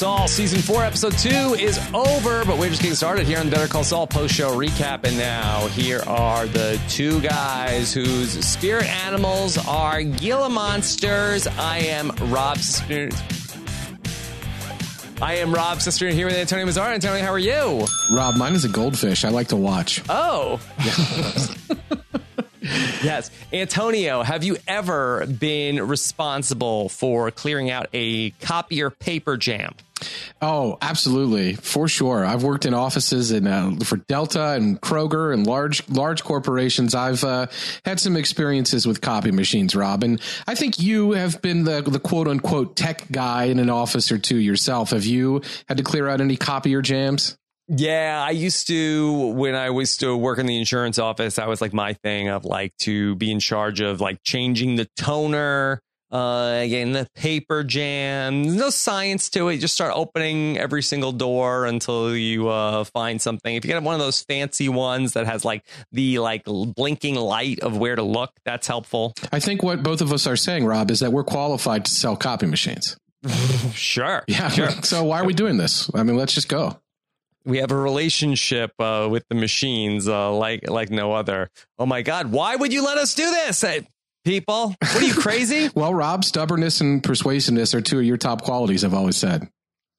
Saul. Season 4, Episode 2 is over, but we're just getting started here on the Better Call Saul post show recap. And now, here are the two guys whose spirit animals are Gila monsters. I am Rob Cesternino. I am Rob Cesternino here with Antonio Mazzaro. Antonio, how are you? Rob, mine is a goldfish. I like to watch. Oh. yes. Antonio, have you ever been responsible for clearing out a copier paper jam? Oh, absolutely, for sure. I've worked in offices in uh, for Delta and Kroger and large large corporations. I've uh, had some experiences with copy machines, Rob, and I think you have been the the quote unquote tech guy in an office or two yourself. Have you had to clear out any copier jams? Yeah, I used to when I was still working in the insurance office. That was like my thing of like to be in charge of like changing the toner, uh, getting the paper jam. No science to it. You just start opening every single door until you uh, find something. If you get one of those fancy ones that has like the like blinking light of where to look, that's helpful. I think what both of us are saying, Rob, is that we're qualified to sell copy machines. sure. Yeah. Sure. So why are we doing this? I mean, let's just go we have a relationship uh, with the machines uh, like like no other. Oh my God! Why would you let us do this? Hey, people, what are you crazy? well, Rob, stubbornness and persuasiveness are two of your top qualities. I've always said.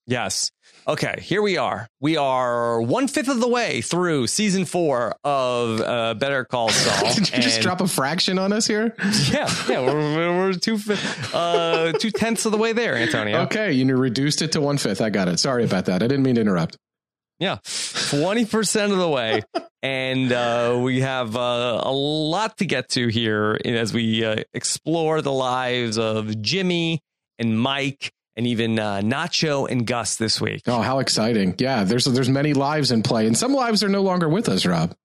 Yes. Okay, here we are. We are one fifth of the way through season four of uh, Better Call Saul. Did you and, just drop a fraction on us here? Yeah, yeah, we're, we're two uh, two tenths of the way there, Antonio. Okay, you reduced it to one fifth. I got it. Sorry about that. I didn't mean to interrupt. Yeah, 20% of the way. and uh, we have uh, a lot to get to here as we uh, explore the lives of Jimmy and Mike and even uh, Nacho and Gus this week. Oh, how exciting. Yeah, there's there's many lives in play and some lives are no longer with us, Rob.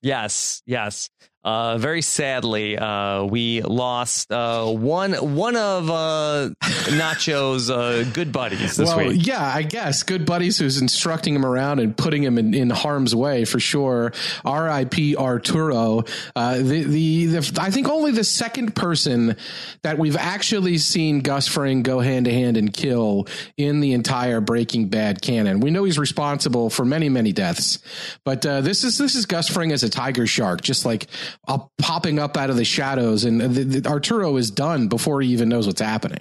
Yes, yes. Uh, very sadly, uh, we lost uh, one one of uh, Nacho's uh, good buddies this well, week. Yeah, I guess good buddies who's instructing him around and putting him in, in harm's way for sure. R.I.P. Arturo. Uh, the, the, the I think only the second person that we've actually seen Gus Fring go hand to hand and kill in the entire Breaking Bad canon. We know he's responsible for many many deaths, but this is this is Gus Fring as a tiger shark, just like uh, popping up out of the shadows, and the, the, Arturo is done before he even knows what's happening.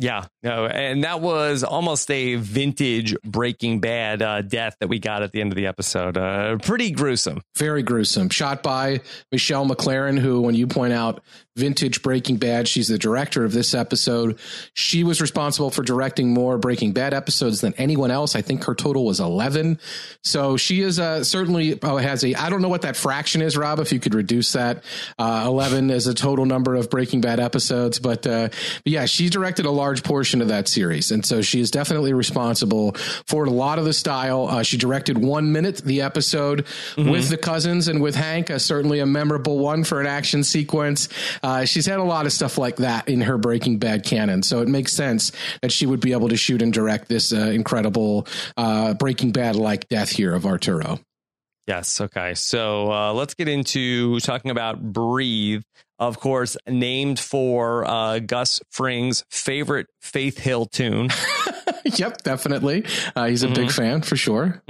Yeah, no, and that was almost a vintage Breaking Bad uh, death that we got at the end of the episode. Uh, pretty gruesome. Very gruesome. Shot by Michelle MacLaren, who, when you point out vintage Breaking Bad, she's the director of this episode. She was responsible for directing more Breaking Bad episodes than anyone else. I think her total was 11. So she is uh, certainly oh, has a, I don't know what that fraction is, Rob, if you could reduce that. Uh, 11 as a total number of Breaking Bad episodes. But, uh, but yeah, she directed a large large portion of that series. And so she is definitely responsible for a lot of the style. Uh, she directed one minute, the episode mm-hmm. with the cousins and with Hank, uh, certainly a memorable one for an action sequence. Uh, she's had a lot of stuff like that in her Breaking Bad canon. So it makes sense that she would be able to shoot and direct this uh, incredible uh, Breaking Bad like death here of Arturo. Yes. Okay. So uh, let's get into talking about Breathe of course, named for uh, Gus Fring's favorite Faith Hill tune. yep, definitely. Uh, he's a mm-hmm. big fan for sure.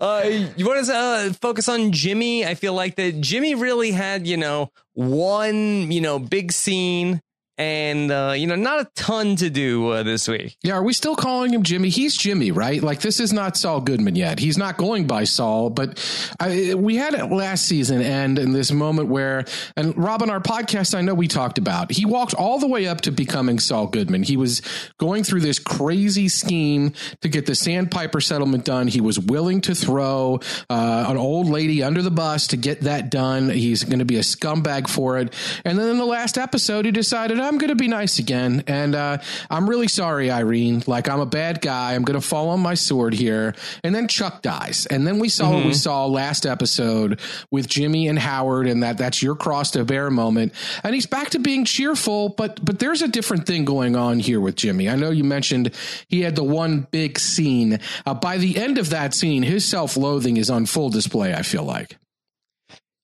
uh, you want to uh, focus on Jimmy? I feel like that Jimmy really had, you know, one, you know, big scene and uh, you know, not a ton to do uh, this week. Yeah, are we still calling him Jimmy? He's Jimmy, right? Like this is not Saul Goodman yet. He's not going by Saul, but I, we had it last season, and in this moment where, and Rob on our podcast, I know we talked about, he walked all the way up to becoming Saul Goodman. He was going through this crazy scheme to get the Sandpiper settlement done. He was willing to throw uh, an old lady under the bus to get that done. He's going to be a scumbag for it, and then in the last episode, he decided I'm going to be nice again. And uh, I'm really sorry, Irene. Like, I'm a bad guy. I'm going to fall on my sword here. And then Chuck dies. And then we saw mm-hmm. what we mm-hmm. saw last episode with Jimmy and Howard, and that that's your cross to bear moment. And he's back to being cheerful, but but there's a different thing going on here with Jimmy. I know you mentioned he had the one big scene. Uh, by the end of that scene, his self loathing is on full display, I feel like.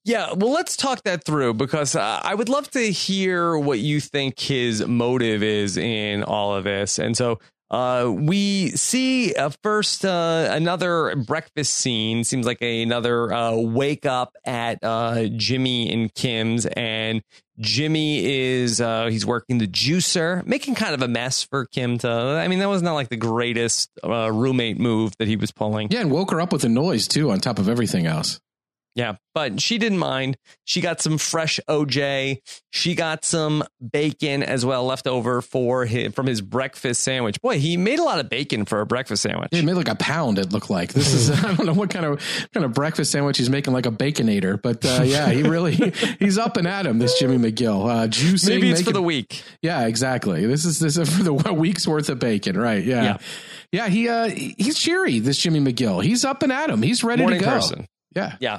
Yeah, well, let's talk that through because uh, I would love to hear what you think his motive is in all of this. And so Uh, we see uh, first another breakfast scene. Seems like a, another uh, wake up at uh, Jimmy and Kim's, and Jimmy is uh, he's working the juicer, making kind of a mess for Kim to. I mean, that was not like the greatest roommate move that he was pulling. Yeah, and woke her up with a noise too, on top of everything else. Yeah, but she didn't mind. She got some fresh OJ. She got some bacon as well left over for him from his breakfast sandwich. Boy, he made a lot of bacon for a breakfast sandwich. He made like a pound. It looked like this is I don't know what kind of kind of breakfast sandwich he's making, like a baconator. But uh, yeah, he really he's up and at him. This Jimmy McGill, uh, juicing. Maybe it's making, for the week. Yeah, exactly. This is this is for the week's worth of bacon, right? Yeah, Yeah. yeah. he uh, he's cheery. This Jimmy McGill, he's up and at him. He's ready Morning to go. person. Yeah. Yeah.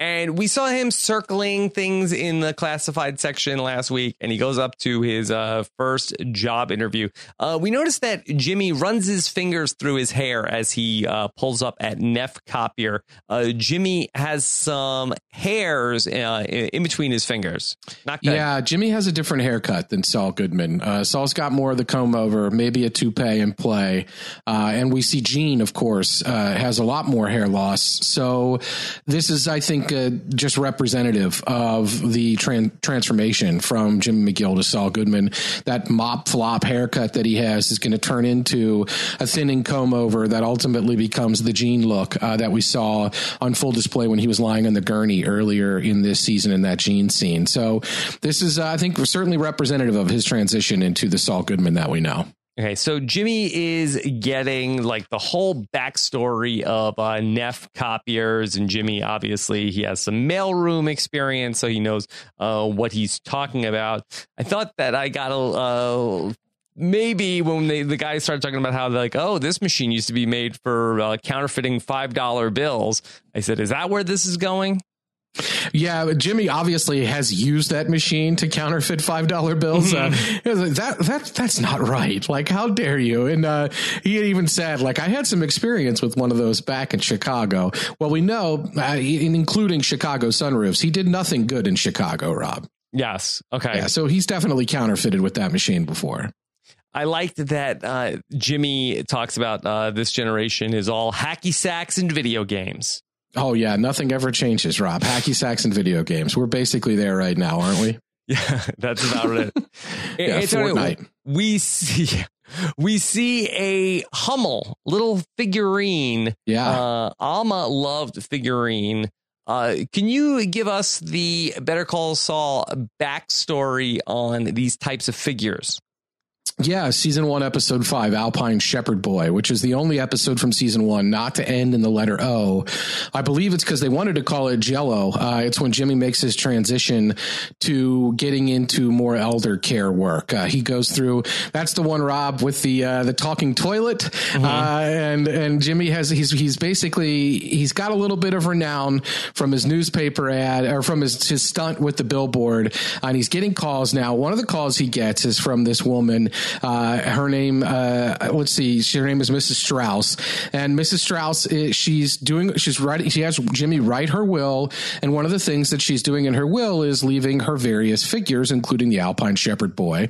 And we saw him circling things in the classified section last week, and he goes up to his uh, first job interview. Uh, we noticed that Jimmy runs his fingers through his hair as he uh, pulls up at Neff Copier. Uh, Jimmy has some hairs uh, in between his fingers. Yeah, Jimmy has a different haircut than Saul Goodman. Uh, Saul's got more of the comb over, maybe a toupee in play. And we see Gene, of course, has a lot more hair loss. So this is, I think, uh, just representative of the tran- transformation from Jim McGill to Saul Goodman. That mop flop haircut that he has is going to turn into a thinning comb over that ultimately becomes the Gene look uh, that we saw on full display when he was lying on the gurney earlier in this season in that Gene scene. So this is, uh, I think, certainly representative of his transition into the Saul Goodman that we know. Okay, so Jimmy is getting like the whole backstory of uh, Neff copiers, and Jimmy obviously he has some mailroom experience, so he knows uh, what he's talking about. I thought that I got a. Uh, Maybe when they, the guys started talking about how like, oh, this machine used to be made for uh, counterfeiting five dollar bills. I said, is that where this is going? Yeah, Jimmy obviously has used that machine to counterfeit five dollar bills. Uh, that that that's not right. Like, how dare you? And uh, he even said, like, I had some experience with one of those back in Chicago. Well, we know, uh, including Chicago sunroofs, he did nothing good in Chicago. Rob. Yes. Okay. Yeah, so he's definitely counterfeited with that machine before. I liked that uh, Jimmy talks about uh, this generation is all hacky sacks and video games. Oh yeah, nothing ever changes, Rob. Hacky sacks and video games. We're basically there right now, aren't we? Yeah, that's about it. Yeah, Antonio, Fortnite. We see we see a Hummel little figurine. Yeah. Uh, Alma loved figurine. Uh, can you give us the Better Call Saul backstory on these types of figures? Yeah, season one, episode five, Alpine Shepherd Boy, which is the only episode from season one not to end in the letter O. I believe it's because they wanted to call it Jello. Uh, it's when Jimmy makes his transition to getting into more elder care work. Uh, he goes through. That's the one, Rob, with the uh, the talking toilet, uh, and and Jimmy has he's he's basically he's got a little bit of renown from his newspaper ad or from his his stunt with the billboard, and he's getting calls now. One of the calls he gets is from this woman. Uh, her name, uh, let's see, her name is Mrs. Strauss, and Mrs. Strauss, is, she's doing, she's writing, she has Jimmy write her will, and one of the things that she's doing in her will is leaving her various figures, including the Alpine Shepherd boy,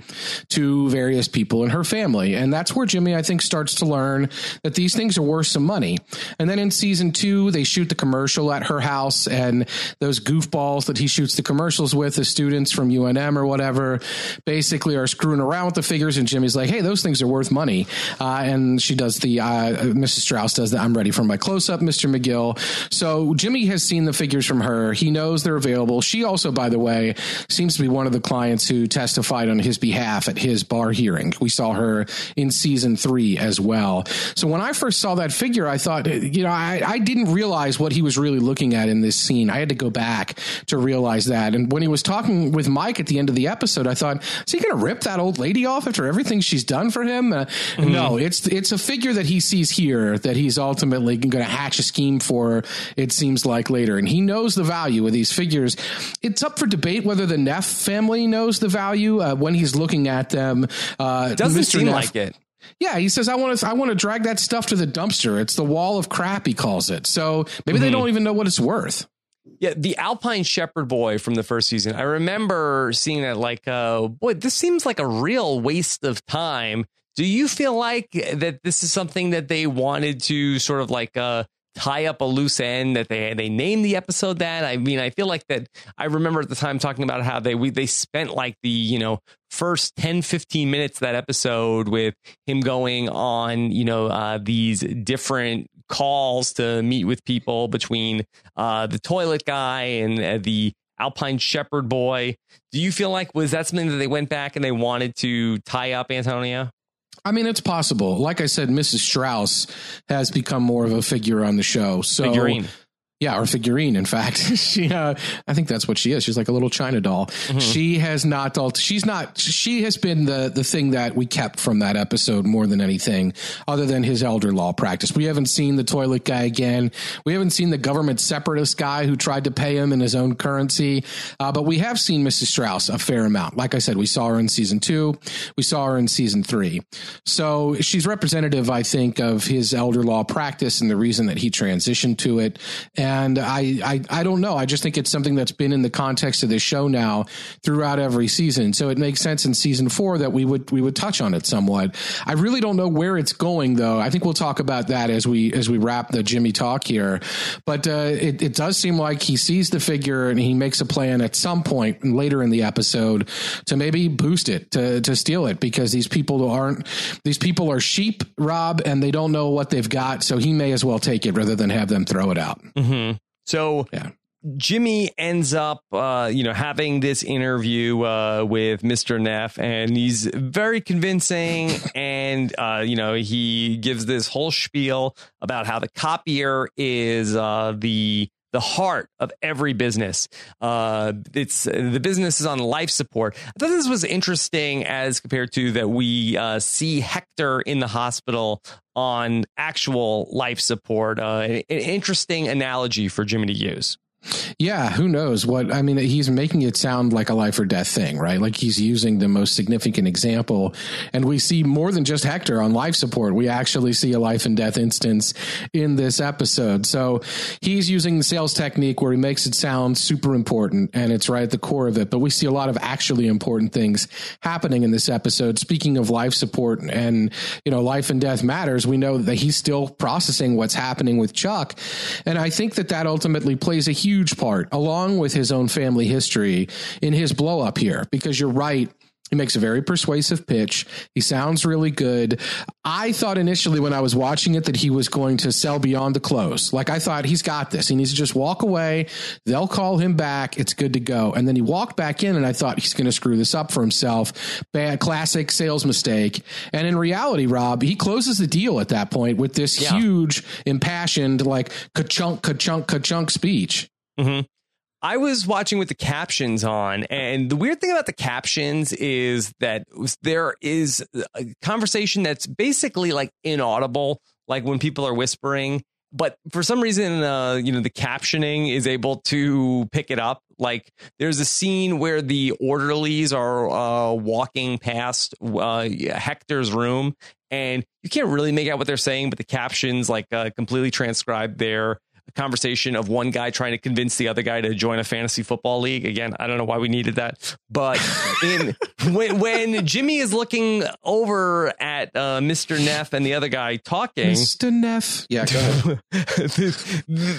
to various people in her family, and that's where Jimmy, I think, starts to learn that these things are worth some money. And then in season two, they shoot the commercial at her house, and those goofballs that he shoots the commercials with, the students from UNM or whatever, basically are screwing around with the figures and Jimmy's like, "Hey, those things are worth money," uh, and she does the uh, Mrs. Strauss does the "I'm ready for my close up, Mr. McGill." So Jimmy has seen the figures from her. He knows they're available. She also, by the way, seems to be one of the clients who testified on his behalf at his bar hearing. We saw her in season three as well. So when I first saw that figure, I thought, you know, I, I didn't realize what he was really looking at in this scene. I had to go back to realize that. And when he was talking with Mike at the end of the episode, I thought, is he going to rip that old lady off after everything she's done for him? Uh, No, it's it's a figure that he sees here that he's ultimately going to hatch a scheme for. It seems like later, and he knows the value of these figures. It's up for debate whether the Neff family knows the value uh, when he's looking at them. Uh, Doesn't Mr. seem Neff- like it. yeah, he says I want to I want to drag that stuff to the dumpster. It's the wall of crap he calls it. So maybe they don't even know what it's worth. Yeah, the Alpine Shepherd boy from the first season. I remember seeing that like, uh, boy, this seems like a real waste of time Do you feel like that this is something that they wanted to sort of like uh, tie up a loose end that they they named the episode that? I mean, I feel like that I remember at the time talking about how they we they spent like the, you know, first 10 15 minutes of that episode with him going on, you know, uh, these different calls to meet with people between uh, the toilet guy and uh, the Alpine Shepherd boy. Do you feel like was that something that they went back and they wanted to tie up Antonio? I mean, it's possible. Like I said, Mrs. Strauss has become more of a figure on the show. So Figurine. Yeah, or figurine. In fact, she, uh, I think that's what she is. She's like a little China doll. Mm-hmm. She has not, she's not, she has been the the thing that we kept from that episode more than anything, other than his elder law practice. We haven't seen the toilet guy again. We haven't seen the government separatist guy who tried to pay him in his own currency. Uh, but we have seen Mrs. Strauss a fair amount. Like I said, we saw her in season two. We saw her in season three. So she's representative, I think, of his elder law practice and the reason that he transitioned to it. And and I, I, I don't know. I just think it's something that's been in the context of this show now throughout every season. So it makes sense in season four that we would we would touch on it somewhat. I really don't know where it's going though. I think we'll talk about that as we as we wrap the Jimmy talk here. But uh, it, it does seem like he sees the figure and he makes a plan at some point later in the episode to maybe boost it to to steal it because these people aren't these people are sheep, Rob, and they don't know what they've got. So he may as well take it rather than have them throw it out. Mm-hmm. So yeah. Jimmy ends up, uh, you know, having this interview uh, with Mr. Neff, and he's very convincing. and uh, you know, he gives this whole spiel about how the copier is uh, the the heart of every business. Uh, it's the business is on life support. I thought this was interesting as compared to that we uh, see Hector in the hospital on actual life support. Uh, an interesting analogy for Jimmy to use. Yeah, who knows what? I mean, he's making it sound like a life or death thing, right? Like he's using the most significant example. And we see more than just Hector on life support. We actually see a life and death instance in this episode. So he's using the sales technique where he makes it sound super important and it's right at the core of it. But we see a lot of actually important things happening in this episode. Speaking of life support and, you know, life and death matters, we know that he's still processing what's happening with Chuck. And I think that that ultimately plays a huge huge part, along with his own family history, in his blow up here. Because you're right. He makes a very persuasive pitch. He sounds really good. I thought initially when I was watching it that he was going to sell beyond the close. Like I thought he's got this. He needs to just walk away. They'll call him back. It's good to go. And then he walked back in and I thought he's going to screw this up for himself. Bad classic sales mistake. And in reality, Rob, he closes the deal at that point with this yeah. huge impassioned like ka-chunk, ka-chunk, ka-chunk speech. Mm-hmm. I was watching with the captions on, and the weird thing about the captions is that there is a conversation that's basically like inaudible, like when people are whispering. But for some reason, uh, you know, the captioning is able to pick it up. Like there's a scene where the orderlies are uh, walking past uh, Hector's room, and you can't really make out what they're saying, but the captions like uh, completely transcribe their conversation of one guy trying to convince the other guy to join a fantasy football league. Again, I don't know why we needed that, but in when when Jimmy is looking over at uh, Mr. Neff and the other guy talking, Mr. Neff, yeah,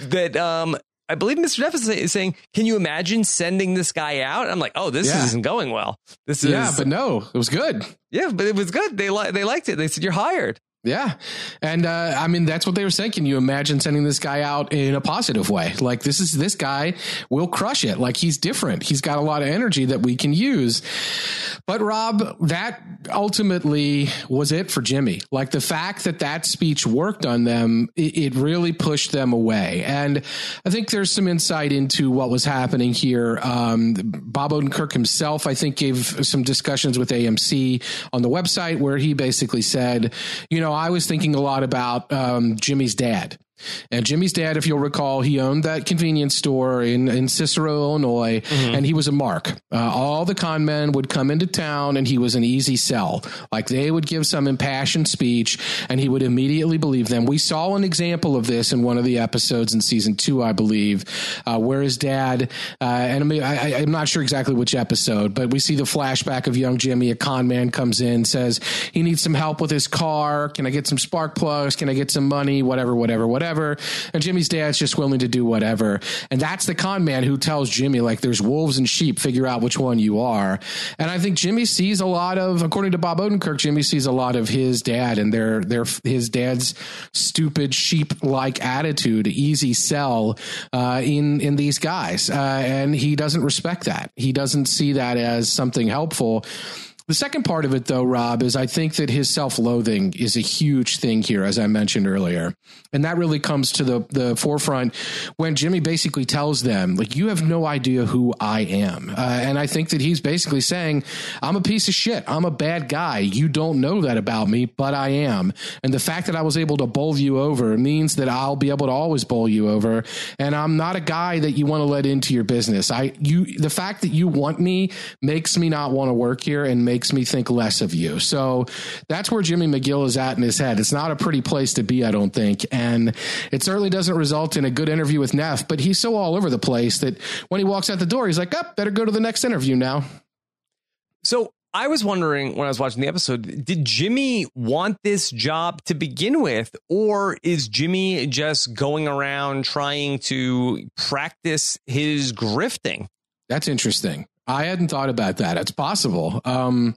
that um. I believe Mr. Neff is saying, "Can you imagine sending this guy out?" I'm like, "Oh, this yeah. isn't going well. This is yeah, but no, it was good. Yeah, but it was good. They li- they liked it. They said you're hired. Yeah. And uh, I mean, that's what they were saying. Can you imagine sending this guy out in a positive way? Like, this is this guy will crush it. Like, he's different. He's got a lot of energy that we can use. But, Rob, that ultimately was it for Jimmy. Like, the fact that that speech worked on them, it, it really pushed them away. And I think there's some insight into what was happening here. Um, Bob Odenkirk himself, I think, gave some discussions with AMC on the website where he basically said, you know, know, I was thinking a lot about um, Jimmy's dad And Jimmy's dad, if you'll recall, he owned that convenience store in, in Cicero, Illinois, mm-hmm. and he was a mark. Uh, all the con men would come into town and he was an easy sell. Like they would give some impassioned speech and he would immediately believe them. We saw an example of this in one of the episodes in season two, I believe, uh, where his dad, uh, and I mean, I, I'm not sure exactly which episode, but we see the flashback of young Jimmy. A con man comes in, says he needs some help with his car. Can I get some spark plugs? Can I get some money? Whatever, whatever, whatever. And Jimmy's dad's just willing to do whatever. And that's the con man who tells Jimmy, like, there's wolves and sheep, figure out which one you are. And I think Jimmy sees a lot of, according to Bob Odenkirk, Jimmy sees a lot of his dad and their, their, his dad's stupid sheep like attitude, easy sell, uh, in, in these guys. Uh, and he doesn't respect that. He doesn't see that as something helpful. The second part of it, though, Rob, is I think that his self loathing is a huge thing here, as I mentioned earlier. And that really comes to the, the forefront when Jimmy basically tells them, like, you have no idea who I am. Uh, and I think that he's basically saying, I'm a piece of shit. I'm a bad guy. You don't know that about me, but I am. And the fact that I was able to bowl you over means that I'll be able to always bowl you over. And I'm not a guy that you want to let into your business. I, you, the fact that you want me makes me not want to work here and make makes me think less of you. So that's where Jimmy McGill is at in his head. It's not a pretty place to be, I don't think. And it certainly doesn't result in a good interview with Neff, but he's so all over the place that when he walks out the door, he's like, oh, better go to the next interview now. So I was wondering when I was watching the episode, did Jimmy want this job to begin with, or is Jimmy just going around trying to practice his grifting? That's interesting. I hadn't thought about that. It's possible. Um,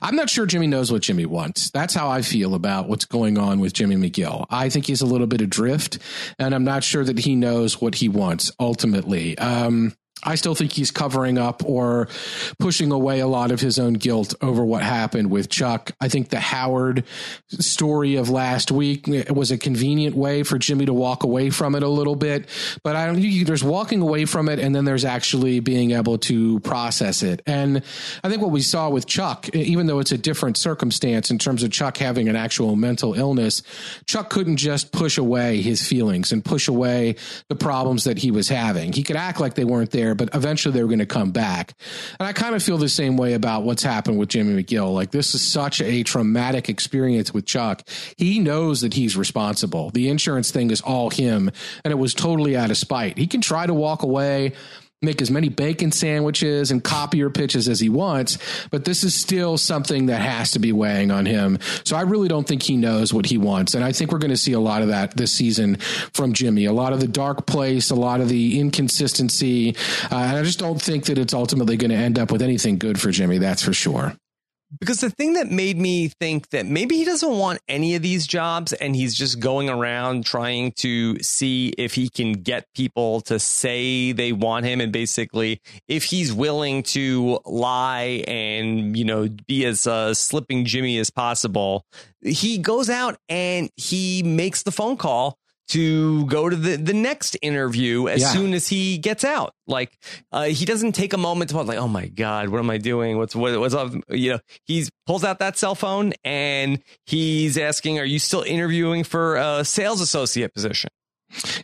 I'm not sure Jimmy knows what Jimmy wants. That's how I feel about what's going on with Jimmy McGill. I think he's a little bit adrift, and I'm not sure that he knows what he wants ultimately. Um, I still think he's covering up or pushing away a lot of his own guilt over what happened with Chuck. I think the Howard story of last week was a convenient way for Jimmy to walk away from it a little bit, but I don't think there's walking away from it and then there's actually being able to process it. And I think what we saw with Chuck, even though it's a different circumstance in terms of Chuck having an actual mental illness, Chuck couldn't just push away his feelings and push away the problems that he was having. He could act like they weren't there there, but eventually they were going to come back. And I kind of feel the same way about what's happened with Jimmy McGill. Like this is such a traumatic experience with Chuck. He knows that he's responsible. The insurance thing is all him, and it was totally out of spite. He can try to walk away make as many bacon sandwiches and copier pitches as he wants, but this is still something that has to be weighing on him. So I really don't think he knows what he wants. And I think we're going to see a lot of that this season from Jimmy, a lot of the dark place, a lot of the inconsistency. Uh, and I just don't think that it's ultimately going to end up with anything good for Jimmy. That's for sure because the thing that made me think that maybe he doesn't want any of these jobs and he's just going around trying to see if he can get people to say they want him and basically if he's willing to lie and you know be as uh, slipping jimmy as possible he goes out and he makes the phone call to go to the, the next interview as yeah. soon as he gets out. Like uh, he doesn't take a moment to like, oh my god, what am I doing? What's what, what's up? You know, he pulls out that cell phone and he's asking, "Are you still interviewing for a sales associate position?"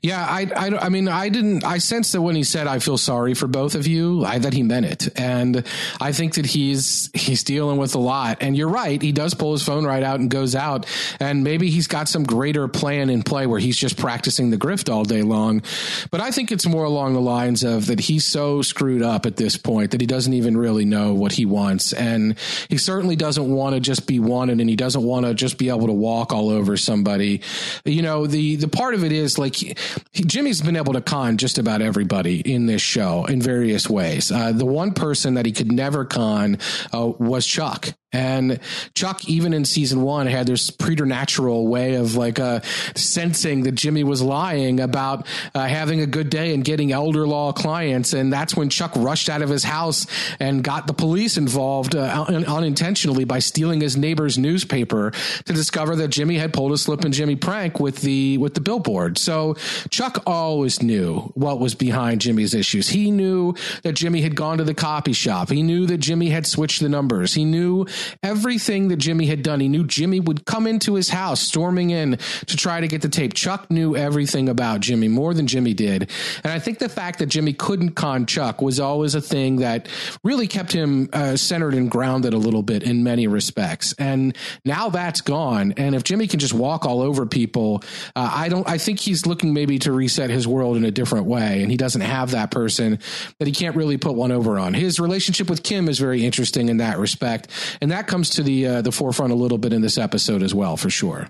Yeah, I, I, I mean, I didn't. I sensed that when he said, "I feel sorry for both of you," I, that he meant it, and I think that he's he's dealing with a lot. And you're right; he does pull his phone right out and goes out, and maybe he's got some greater plan in play where he's just practicing the grift all day long. But I think it's more along the lines of that he's so screwed up at this point that he doesn't even really know what he wants, and he certainly doesn't want to just be wanted, and he doesn't want to just be able to walk all over somebody. You know, the the part of it is like he, Jimmy's been able to con just about everybody in this show in various ways. Uh, the one person that he could never con uh, was Chuck. And Chuck, even in season one, had this preternatural way of like uh, sensing that Jimmy was lying about uh, having a good day and getting elder law clients. And that's when Chuck rushed out of his house and got the police involved uh, un- unintentionally by stealing his neighbor's newspaper to discover that Jimmy had pulled a slip and Jimmy prank with the with the billboard. So Chuck always knew what was behind Jimmy's issues. He knew that Jimmy had gone to the copy shop. He knew that Jimmy had switched the numbers. He knew everything that Jimmy had done. He knew Jimmy would come into his house, storming in to try to get the tape. Chuck knew everything about Jimmy more than Jimmy did. And I think the fact that Jimmy couldn't con Chuck was always a thing that really kept him uh, centered and grounded a little bit in many respects. And now that's gone. And if Jimmy can just walk all over people, uh, I don't, I think he's looking maybe to reset his world in a different way. And he doesn't have that person that he can't really put one over on. His relationship with Kim is very interesting in that respect. And that comes to the, uh, the forefront a little bit in this episode as well, for sure.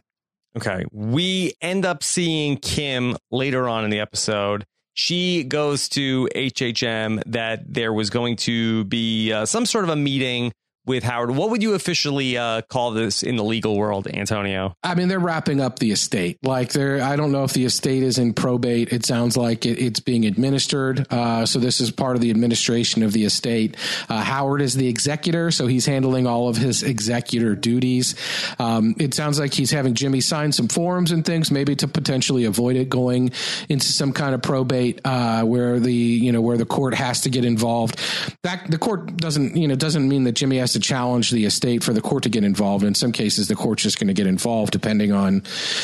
Okay. We end up seeing Kim later on in the episode. She goes to HHM that there was going to be uh, some sort of a meeting with Howard. What would you officially uh, call this in the legal world, Antonio? I mean, they're wrapping up the estate. Like, they're, I don't know if the estate is in probate. It sounds like it, it's being administered. Uh, so this is part of the administration of the estate. Uh, Howard is the executor, so he's handling all of his executor duties. Um, it sounds like he's having Jimmy sign some forms and things, maybe to potentially avoid it going into some kind of probate uh, where the you know where the court has to get involved. That the court doesn't you know doesn't mean that Jimmy has to challenge the estate for the court to get involved. In some cases, the court's just going to get involved depending on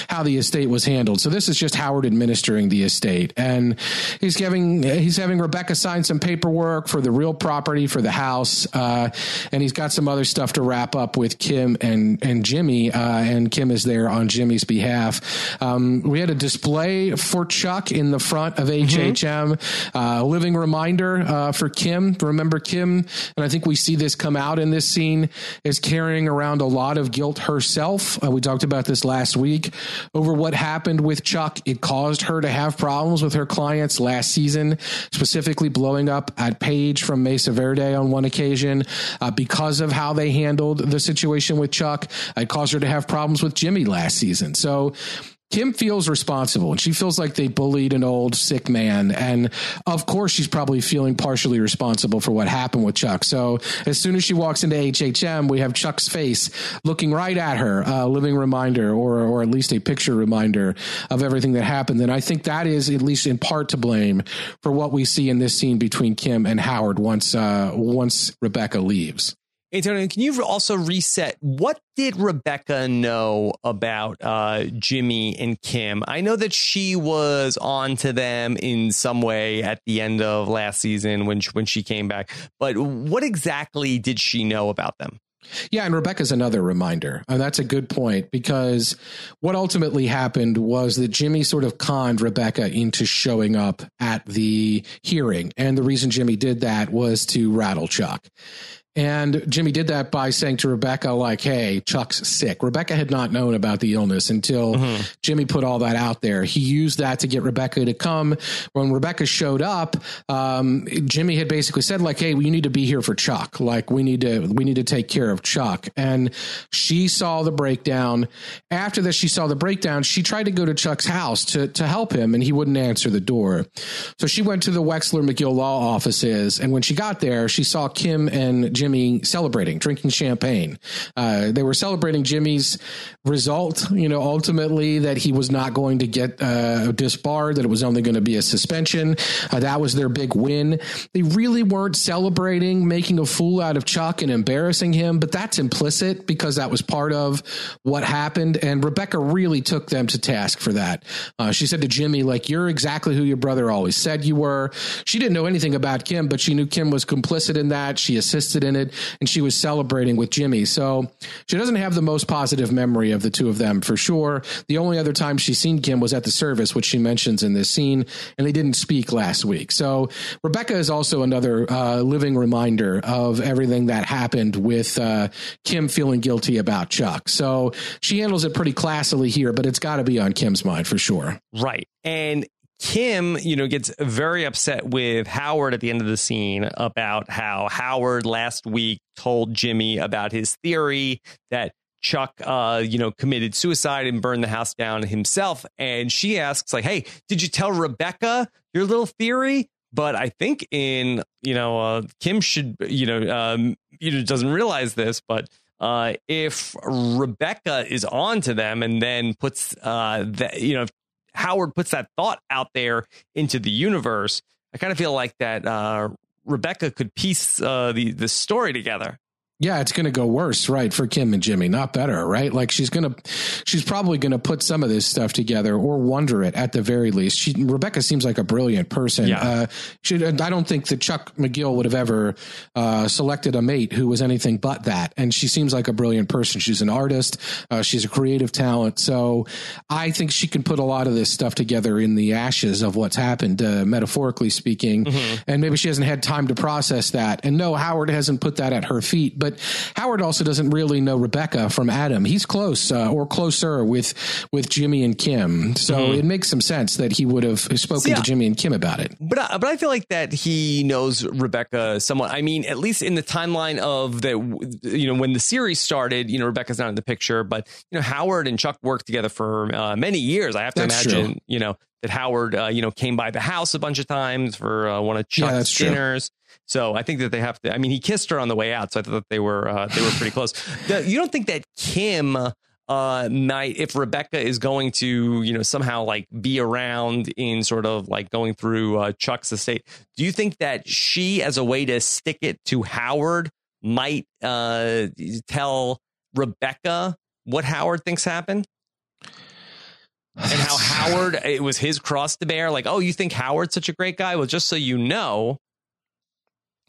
how the estate was handled. So this is just Howard administering the estate, and he's giving he's having Rebecca sign some paperwork for the real property for the house, uh, and he's got some other stuff to wrap up with Kim and and Jimmy, uh, and Kim is there on Jimmy's behalf. Um, we had a display for Chuck in the front of HHM, mm-hmm. uh, living reminder uh, for Kim. Remember Kim, and I think we see this come out in this this scene is carrying around a lot of guilt herself. Uh, we talked about this last week over what happened with Chuck. It caused her to have problems with her clients last season, specifically blowing up at Paige from Mesa Verde on one occasion uh, because of how they handled the situation with Chuck. It caused her to have problems with Jimmy last season. So Kim feels responsible and she feels like they bullied an old sick man. And of course, she's probably feeling partially responsible for what happened with Chuck. So as soon as she walks into HHM, we have Chuck's face looking right at her, a living reminder or, or at least a picture reminder of everything that happened. And I think that is at least in part to blame for what we see in this scene between Kim and Howard once, uh, once Rebecca leaves. Antonio, can you also reset? What did Rebecca know about uh, Jimmy and Kim? I know that she was on to them in some way at the end of last season when she, when she came back. But what exactly did she know about them? Yeah, and Rebecca's another reminder. And that's a good point because what ultimately happened was that Jimmy sort of conned Rebecca into showing up at the hearing. And the reason Jimmy did that was to rattle Chuck. And Jimmy did that by saying to Rebecca, like, hey, Chuck's sick. Rebecca had not known about the illness until mm-hmm. Jimmy put all that out there. He used that to get Rebecca to come. When Rebecca showed up, um, Jimmy had basically said, like, hey, we need to be here for Chuck. Like, we need to, we need to take care of Chuck. And she saw the breakdown. After that, she saw the breakdown. She tried to go to Chuck's house to, to help him, and he wouldn't answer the door. So she went to the Wexler McGill law offices. And when she got there, she saw Kim and Jimmy Jimmy celebrating, drinking champagne. Uh, they were celebrating Jimmy's result, you know, ultimately that he was not going to get uh, disbarred, that it was only going to be a suspension. Uh, that was their big win. They really weren't celebrating making a fool out of Chuck and embarrassing him, but that's implicit because that was part of what happened. And Rebecca really took them to task for that. Uh, she said to Jimmy, like, you're exactly who your brother always said you were. She didn't know anything about Kim, but she knew Kim was complicit in that. She assisted in it and she was celebrating with Jimmy. So she doesn't have the most positive memory of the two of them for sure. The only other time she's seen Kim was at the service, which she mentions in this scene, and they didn't speak last week. So Rebecca is also another uh, living reminder of everything that happened with uh, Kim feeling guilty about Chuck. So she handles it pretty classily here, but it's got to be on Kim's mind for sure. Right. And Kim, you know, gets very upset with Howard at the end of the scene about how Howard last week told Jimmy about his theory that Chuck, uh, you know, committed suicide and burned the house down himself. And she asks, like, hey, did you tell Rebecca your little theory? But I think in, you know, uh, Kim should, you know, um, you know, doesn't realize this, but uh, if Rebecca is on to them and then puts uh, that, you know, Howard puts that thought out there into the universe, I kind of feel like that uh, Rebecca could piece uh, the the story together. Yeah, it's going to go worse, right, for Kim and Jimmy, not better, right? Like she's going to, she's probably going to put some of this stuff together or wonder it at the very least. She, Rebecca seems like a brilliant person. Yeah. Uh, she, I don't think that Chuck McGill would have ever uh, selected a mate who was anything but that. And she seems like a brilliant person. She's an artist. Uh, she's a creative talent. So I think she can put a lot of this stuff together in the ashes of what's happened, uh, metaphorically speaking. And maybe she hasn't had time to process that. And no, Howard hasn't put that at her feet. But Howard also doesn't really know Rebecca from Adam. He's close uh, or closer with with Jimmy and Kim. So it makes some sense that he would have spoken Yeah. to Jimmy and Kim about it. But I, but I feel like that he knows Rebecca somewhat. I mean, at least in the timeline of the you know when the series started, you know Rebecca's not in the picture, but you know Howard and Chuck worked together for uh, many years. I have to That's imagine, true. you know, that Howard uh, you know came by the house a bunch of times for uh, one of Yeah, Chuck's that's true. So I think that they have to. I mean, he kissed her on the way out, so I thought they were uh, they were pretty close. You don't think that Kim uh might if Rebecca is going to you know somehow like be around in sort of like going through uh, Chuck's estate do you think that she as a way to stick it to Howard might uh tell Rebecca what Howard thinks happened and how Howard it was his cross to bear like oh you think Howard's such a great guy well just so you know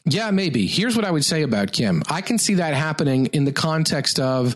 Yeah, maybe. Here's what I would say about Kim. I can see that happening in the context of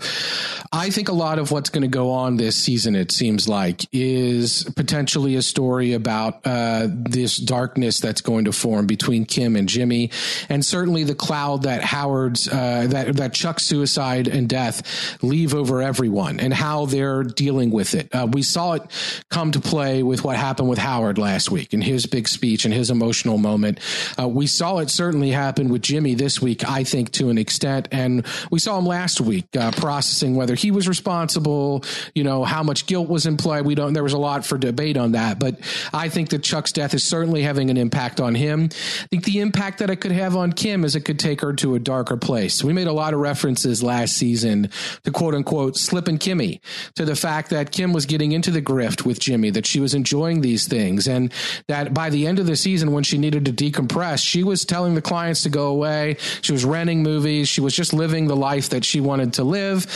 I think a lot of what's going to go on this season, it seems like, is potentially a story about uh, this darkness that's going to form between Kim and Jimmy, and certainly the cloud that Howard's, uh, that, that Chuck's suicide and death leave over everyone and how they're dealing with it. Uh, we saw it come to play with what happened with Howard last week and his big speech and his emotional moment. Uh, we saw it certainly happen with Jimmy this week, I think, to an extent. And we saw him last week uh, processing whether he was responsible, you know, how much guilt was play. We don't, there was a lot for debate on that. But I think that Chuck's death is certainly having an impact on him. I think the impact that it could have on Kim is it could take her to a darker place. We made a lot of references last season to quote unquote slipping Kimmy, to the fact that Kim was getting into the grift with Jimmy, that she was enjoying these things, and that by the end of the season, when she needed to decompress, she was telling the clients to go away. She was renting movies. She was just living the life that she wanted to live.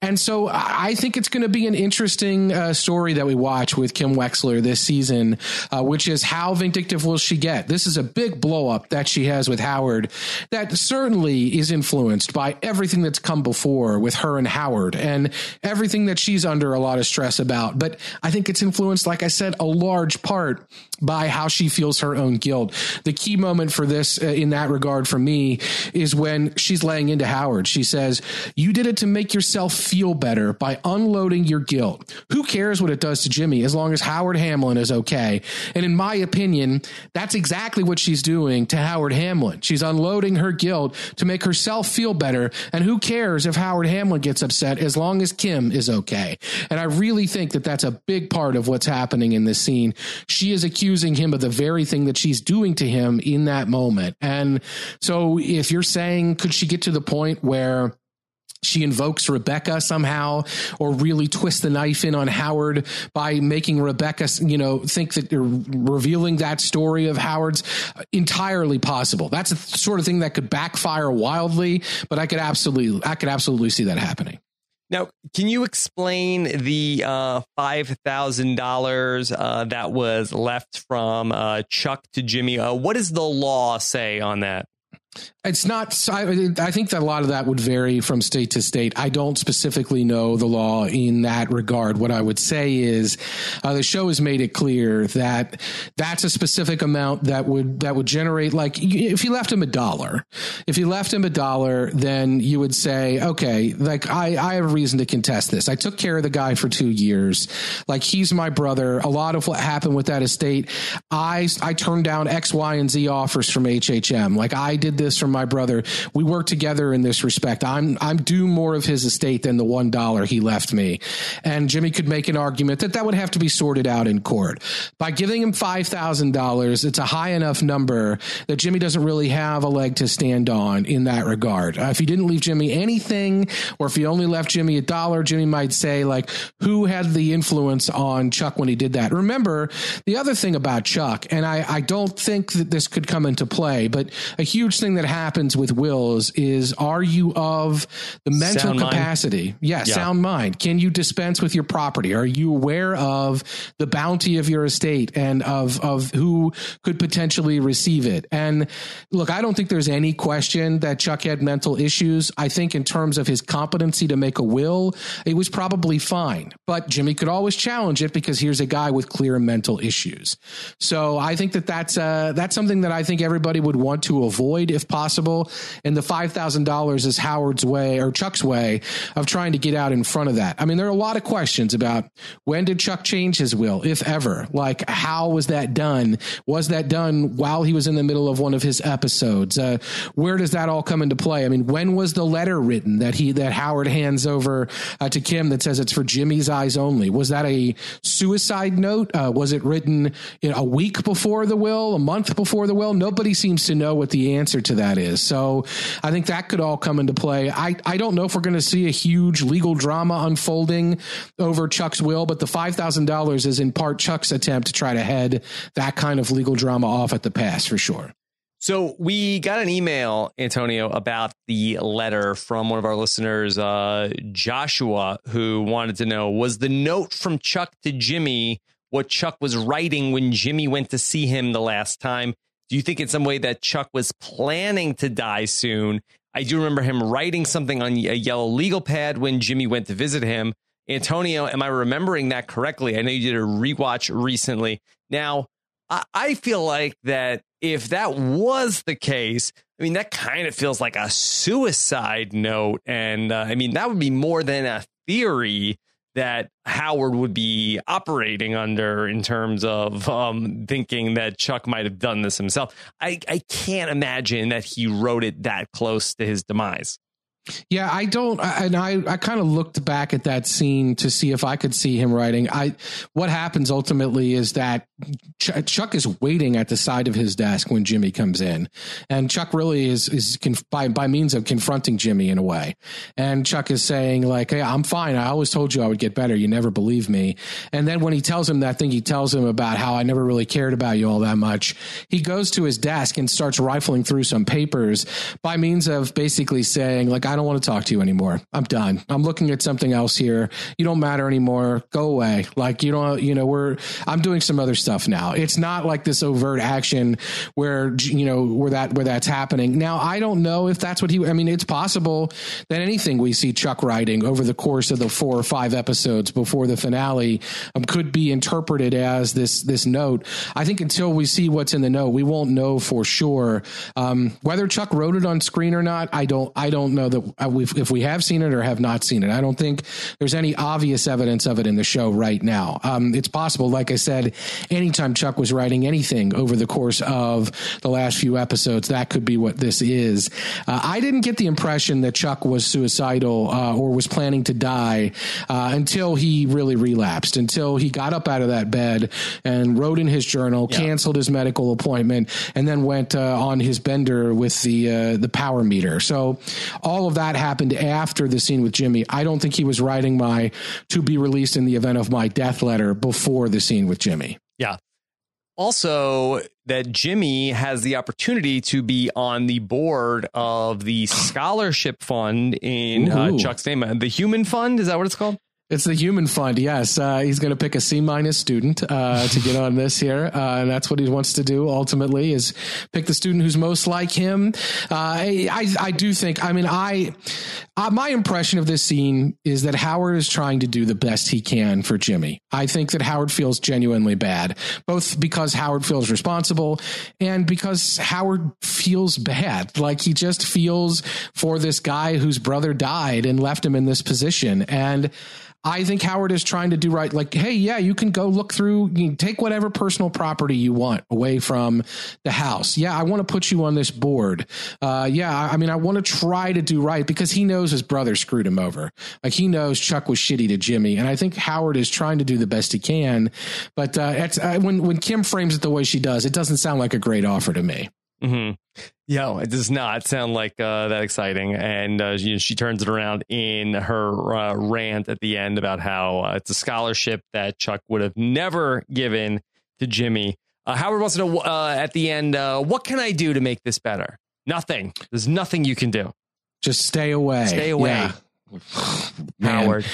And so I think it's going to be an interesting uh, story that we watch with Kim Wexler this season, uh, which is how vindictive will she get? This is a big blow up that she has with Howard that certainly is influenced by everything that's come before with her and Howard and everything that she's under a lot of stress about. But I think it's influenced, like I said, a large part by how she feels her own guilt. The key moment for this uh, in that regard for me is when she's laying into Howard. She says, You did it to make yourself feel better by unloading your guilt. Who cares what it does to Jimmy as long as Howard Hamlin is okay? And in my opinion, that's exactly what she's doing to Howard Hamlin. She's unloading her guilt to make herself feel better. And who cares if Howard Hamlin gets upset as long as Kim is okay? And I really think that that's a big part of what's happening in this scene. She is accusing him of the very thing that she's doing to him in that moment. And so if you're saying, could she get to the point where she invokes Rebecca somehow, or really twist the knife in on Howard by making Rebecca, you know, think that they're revealing that story of Howard's entirely possible. That's a sort of thing that could backfire wildly, but I could absolutely, I could absolutely see that happening. Now, can you explain the uh, five thousand uh, dollars that was left from uh, Chuck to Jimmy? Uh, what does the law say on that? It's not. I, think that a lot of that would vary from state to state. I don't specifically know the law in that regard. What I would say is, uh, the show has made it clear that that's a specific amount that would that would generate. Like, if you left him a dollar, if you left him a dollar, then you would say, okay, like I I have a reason to contest this. I took care of the guy for two years. Like he's my brother. A lot of what happened with that estate, I I turned down X, Y, and Z offers from HHM. Like I did this from my brother. We work together in this respect. I'm I'm due more of his estate than the one dollar he left me. And Jimmy could make an argument that that would have to be sorted out in court. By giving him five thousand dollars, it's a high enough number that Jimmy doesn't really have a leg to stand on in that regard. Uh, if he didn't leave Jimmy anything, or if he only left Jimmy a dollar, Jimmy might say like, "Who had the influence on Chuck when he did that?" Remember the other thing about Chuck, and I I don't think that this could come into play, but a huge thing that happens with wills is are you of the mental Sound capacity? Yeah, Yeah. sound mind. Can you dispense with your property? Are you aware of the bounty of your estate and of of who could potentially receive it? And look, I don't think there's any question that Chuck had mental issues. I think in terms of his competency to make a will, it was probably fine. But Jimmy could always challenge it because here's a guy with clear mental issues. So I think that that's uh, that's something that I think everybody would want to avoid if possible. And the five thousand dollars is Howard's way or Chuck's way of trying to get out in front of that. I mean, there are a lot of questions about when did Chuck change his will, if ever. Like, how was that done? Was that done while he was in the middle of one of his episodes? Uh, where does that all come into play? I mean, when was the letter written that he that Howard hands over uh, to Kim that says it's for Jimmy's eyes only? Was that a suicide note? Uh, was it written a week before the will, a month before the will? Nobody seems to know what the answer to that is. So I think that could all come into play. I, I don't know if we're going to see a huge legal drama unfolding over Chuck's will, but the $5,000 is in part Chuck's attempt to try to head that kind of legal drama off at the pass for sure. So we got an email, Antonio, about the letter from one of our listeners, uh, Joshua, who wanted to know was the note from Chuck to Jimmy what Chuck was writing when Jimmy went to see him the last time? Do you think in some way that Chuck was planning to die soon? I do remember him writing something on a yellow legal pad when Jimmy went to visit him. Antonio, am I remembering that correctly? I know you did a rewatch recently. Now, I, feel like that if that was the case, I mean, that kind of feels like a suicide note. And uh, I mean, that would be more than a theory that Howard would be operating under in terms of um, thinking that Chuck might have done this himself. I, I can't imagine that he wrote it that close to his demise. Yeah, I don't, and I, I kind of looked back at that scene to see if I could see him writing. I, what happens ultimately is that Chuck is waiting at the side of his desk when Jimmy comes in, and Chuck really is is conf- by by means of confronting Jimmy in a way, and Chuck is saying like, "Hey, I'm fine. I always told you I would get better. You never believe me." And then when he tells him that thing, he tells him about how I never really cared about you all that much. He goes to his desk and starts rifling through some papers by means of basically saying like, "I don't want to talk to you anymore. I'm done. I'm looking at something else here. You don't matter anymore. Go away. Like you don't. You know, we're. I'm doing some other stuff now. It's not like this overt action where you know where that where that's happening. Now I don't know if that's what he. I mean, it's possible that anything we see Chuck writing over the course of the four or five episodes before the finale um, could be interpreted as this this note. I think until we see what's in the note, we won't know for sure um, whether Chuck wrote it on screen or not. I don't. I don't know that uh, we've, if we have seen it or have not seen it. I don't think there's any obvious evidence of it in the show right now. Um, it's possible, like I said, anytime Chuck was writing anything over the course of the last few episodes, that could be what this is. Uh, I didn't get the impression that Chuck was suicidal uh, or was planning to die uh, until he really relapsed, until he got up out of that bed and wrote in his journal, Yeah. canceled his medical appointment, and then went uh, on his bender with the uh, the power meter. So all of that happened after the scene with Jimmy. I don't think he was writing my to be released in the event of my death letter before the scene with Jimmy. Yeah. Also, that Jimmy has the opportunity to be on the board of the scholarship fund in uh, Chuck's name. Uh, The Human Fund, is that what it's called? It's the Human Fund. Yes, uh, he's going to pick a C minus student uh, to get on this here, uh, and that's what he wants to do. Ultimately, is pick the student who's most like him. Uh, I, I I do think. I mean, I uh, my impression of this scene is that Howard is trying to do the best he can for Jimmy. I think that Howard feels genuinely bad, both because Howard feels responsible and because Howard feels bad. Like he just feels for this guy whose brother died and left him in this position, and. I think Howard is trying to do right. Like, hey, yeah, you can go look through, you take whatever personal property you want away from the house. Yeah, I want to put you on this board. Uh, yeah, I mean, I want to try to do right because he knows his brother screwed him over. Like, he knows Chuck was shitty to Jimmy, and I think Howard is trying to do the best he can. But uh, uh, when when Kim frames it the way she does, it doesn't sound like a great offer to me. Mm-hmm. Yeah, it does not sound like uh, that exciting. And uh, she, she turns it around in her uh, rant at the end about how uh, it's a scholarship that Chuck would have never given to Jimmy. Uh, Howard wants to know uh, at the end, uh, what can I do to make this better? Nothing. There's nothing you can do. Just stay away. Stay away. Yeah. Howard.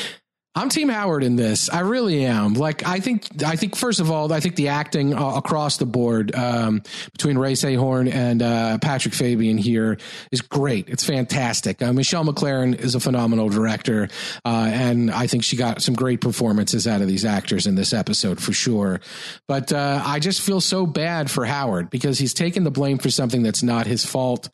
I'm Team Howard in this. I really am. Like, I think, I think first of all, I think the acting uh, across the board um, between Rhea Seehorn and uh, Patrick Fabian here is great. It's fantastic. Uh, Michelle MacLaren is a phenomenal director, uh, and I think she got some great performances out of these actors in this episode for sure. But uh, I just feel so bad for Howard because he's taken the blame for something that's not his fault,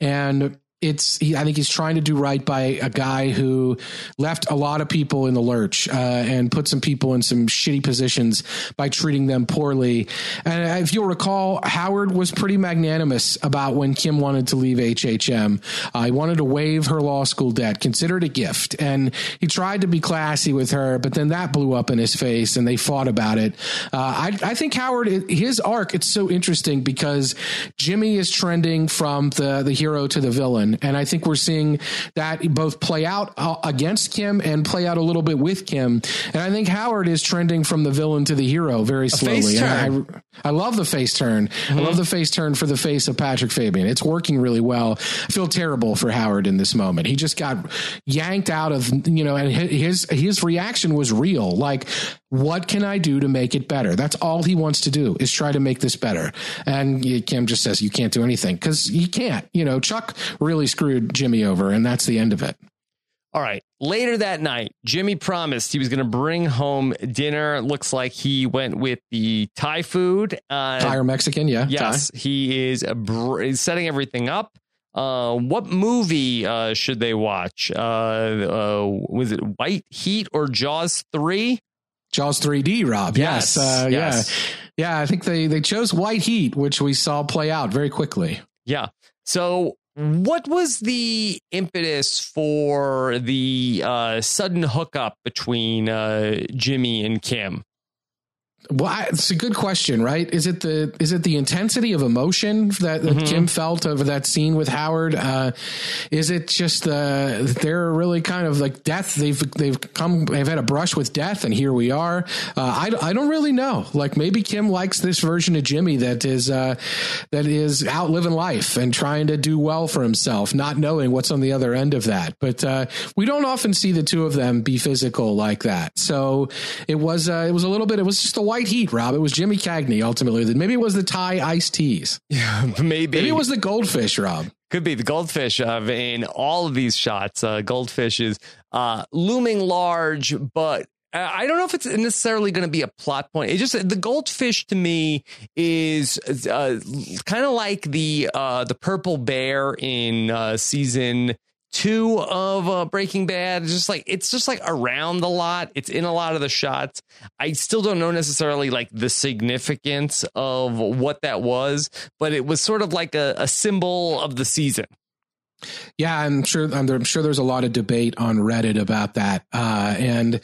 and it's he, I think he's trying to do right by a guy who left a lot of people in the lurch uh, and put some people in some shitty positions by treating them poorly. And if you'll recall, Howard was pretty magnanimous about when Kim wanted to leave HHM. Uh, he wanted to waive her law school debt, consider it a gift, and he tried to be classy with her, but then that blew up in his face, and they fought about it. Uh, I, I think Howard, his arc, it's so interesting because Jimmy is trending from the the hero to the villain and I think we're seeing that both play out uh, against Kim and play out a little bit with Kim. And I think Howard is trending from the villain to the hero very slowly. I, I, love the face turn. Mm-hmm. I love the face turn for the face of Patrick Fabian. It's working really well. I feel terrible for Howard in this moment. He just got yanked out of, you know, and his his reaction was real. Like what can I do to make it better? That's all he wants to do is try to make this better. And Kim just says you can't do anything because you can't. You know, Chuck really screwed Jimmy over, and that's the end of it. All right. Later that night, Jimmy promised he was going to bring home dinner. Looks like he went with the Thai food. Uh, Thai or Mexican, yeah. Yes, Thai. he is br- setting everything up. Uh, what movie uh, should they watch? Uh, uh, was it White Heat or Jaws 3? Jaws 3D, Rob. Yes. Yes. Uh, yes. Yeah. Yeah. I think they, they chose White Heat, which we saw play out very quickly. Yeah. So, what was the impetus for the uh, sudden hookup between uh, Jimmy and Kim? Well, it's a good question, right? Is it the is it the intensity of emotion that, that mm-hmm. Kim felt over that scene with Howard? Uh, is it just uh, they're really kind of like death? They've they've come they've had a brush with death, and here we are. Uh, I I don't really know. Like maybe Kim likes this version of Jimmy that is uh, that is out living life and trying to do well for himself, not knowing what's on the other end of that. But uh, we don't often see the two of them be physical like that. So it was uh, it was a little bit. It was just a white heat, Rob. It was Jimmy Cagney ultimately. Maybe it was the Thai iced teas. Yeah, maybe. Maybe it was the goldfish, Rob. Could be the goldfish uh, in all of these shots. Uh, goldfish is uh, looming large, but I don't know if it's necessarily going to be a plot point. It just the goldfish to me is uh, kind of like the uh, the purple bear in uh, season two of uh, Breaking Bad. It's just like it's just like around a lot. It's in a lot of the shots. I still don't know necessarily like the significance of what that was, but it was sort of like a, a symbol of the season. Yeah, I'm sure. I'm sure there's a lot of debate on Reddit about that, uh, and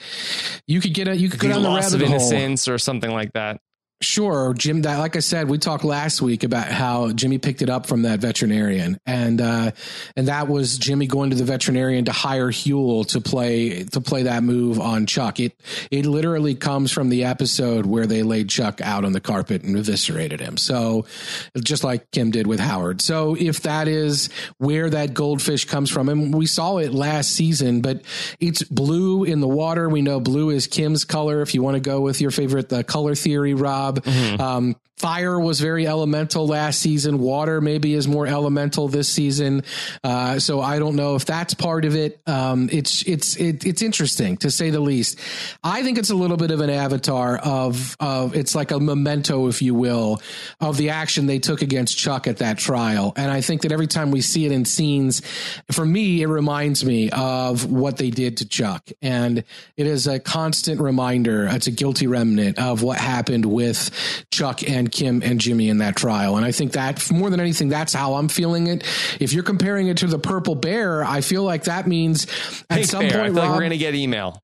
you could get a you could the go down the rabbit of innocence hole. or something like that. Sure, Jim. Like I said, we talked last week about how Jimmy picked it up from that veterinarian, and uh, and that was Jimmy going to the veterinarian to hire Huell to play to play that move on Chuck. It it literally comes from the episode where they laid Chuck out on the carpet and eviscerated him. So just like Kim did with Howard. So if that is where that goldfish comes from, and we saw it last season, but it's blue in the water. We know blue is Kim's color. If you want to go with your favorite the color theory, Rob job. Mm-hmm. Um, Fire was very elemental last season. Water maybe is more elemental this season. Uh, so I don't know if that's part of it. Um, it's it's it, it's interesting to say the least. I think it's a little bit of an avatar of of it's like a memento, if you will, of the action they took against Chuck at that trial. And I think that every time we see it in scenes, for me, it reminds me of what they did to Chuck, and it is a constant reminder. It's a guilty remnant of what happened with Chuck and Kim and Jimmy in that trial. And I think that more than anything, that's how I'm feeling it. If you're comparing it to the Purple Bear, I feel like that means at Pink some bear. point like we're going to get email.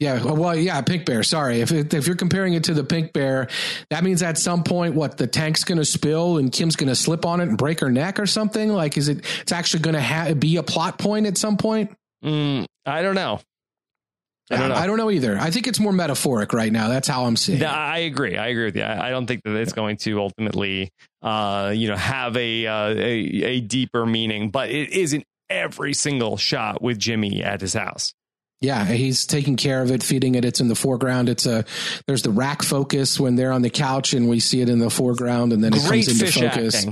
Yeah, well, yeah, pink bear. Sorry, if if you're comparing it to the pink bear, that means at some point, what the tank's going to spill and Kim's going to slip on it and break her neck or something. Like, is it? It's actually going to ha- be a plot point at some point. Mm, I don't know. I don't know. I don't know either. I think it's more metaphoric right now. That's how I'm seeing. Yeah, it. I agree. I agree with you. I, I don't think that it's going to ultimately, uh, you know, have a, uh, a a deeper meaning, but it is in every single shot with Jimmy at his house. Yeah, he's taking care of it, feeding it. It's in the foreground. It's a there's the rack focus when they're on the couch, and we see it in the foreground, and then it Great comes into fish focus.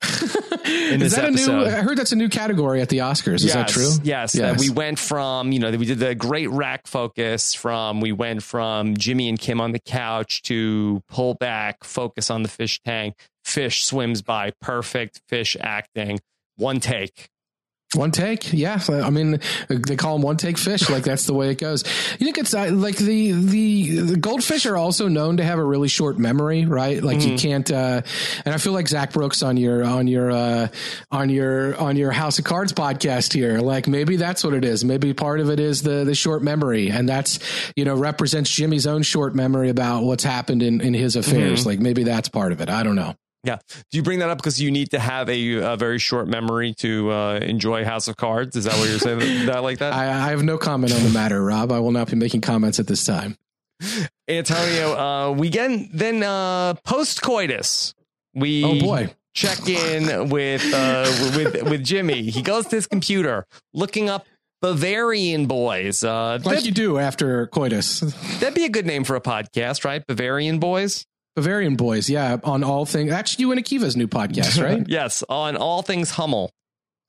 acting. Is this that a new? I heard that's a new category at the Oscars. Is that true? Yes. Uh, we went from, you know, we did the great rack focus from, we went from Jimmy and Kim on the couch to pull back, focus on the fish tank. Fish swims by, perfect fish acting, one take. One take, yeah. I mean, they call them one take fish. Like that's the way it goes. You think it's uh, like the, the the goldfish are also known to have a really short memory, right? Like you can't. Uh, and I feel like Zach Brooks on your on your uh, on your on your House of Cards podcast here. Like maybe that's what it is. Maybe part of it is the the short memory, and that's you know represents Jimmy's own short memory about what's happened in in his affairs. Like maybe that's part of it. I don't know. Yeah. Do you bring that up because you need to have a, a very short memory to uh, enjoy House of Cards? Is that what you're saying? that like that? I, I have no comment on the matter, Rob. I will not be making comments at this time. Antonio, uh, we get then uh, post coitus. We Oh boy. check in with uh, with with Jimmy. He goes to his computer looking up Bavarian Boys. Uh, Like you do after coitus. that'd be a good name for a podcast, right? Bavarian Boys. Bavarian Boys, yeah, on all things. Actually, you and Akiva's new podcast, right? yes, on all things Hummel.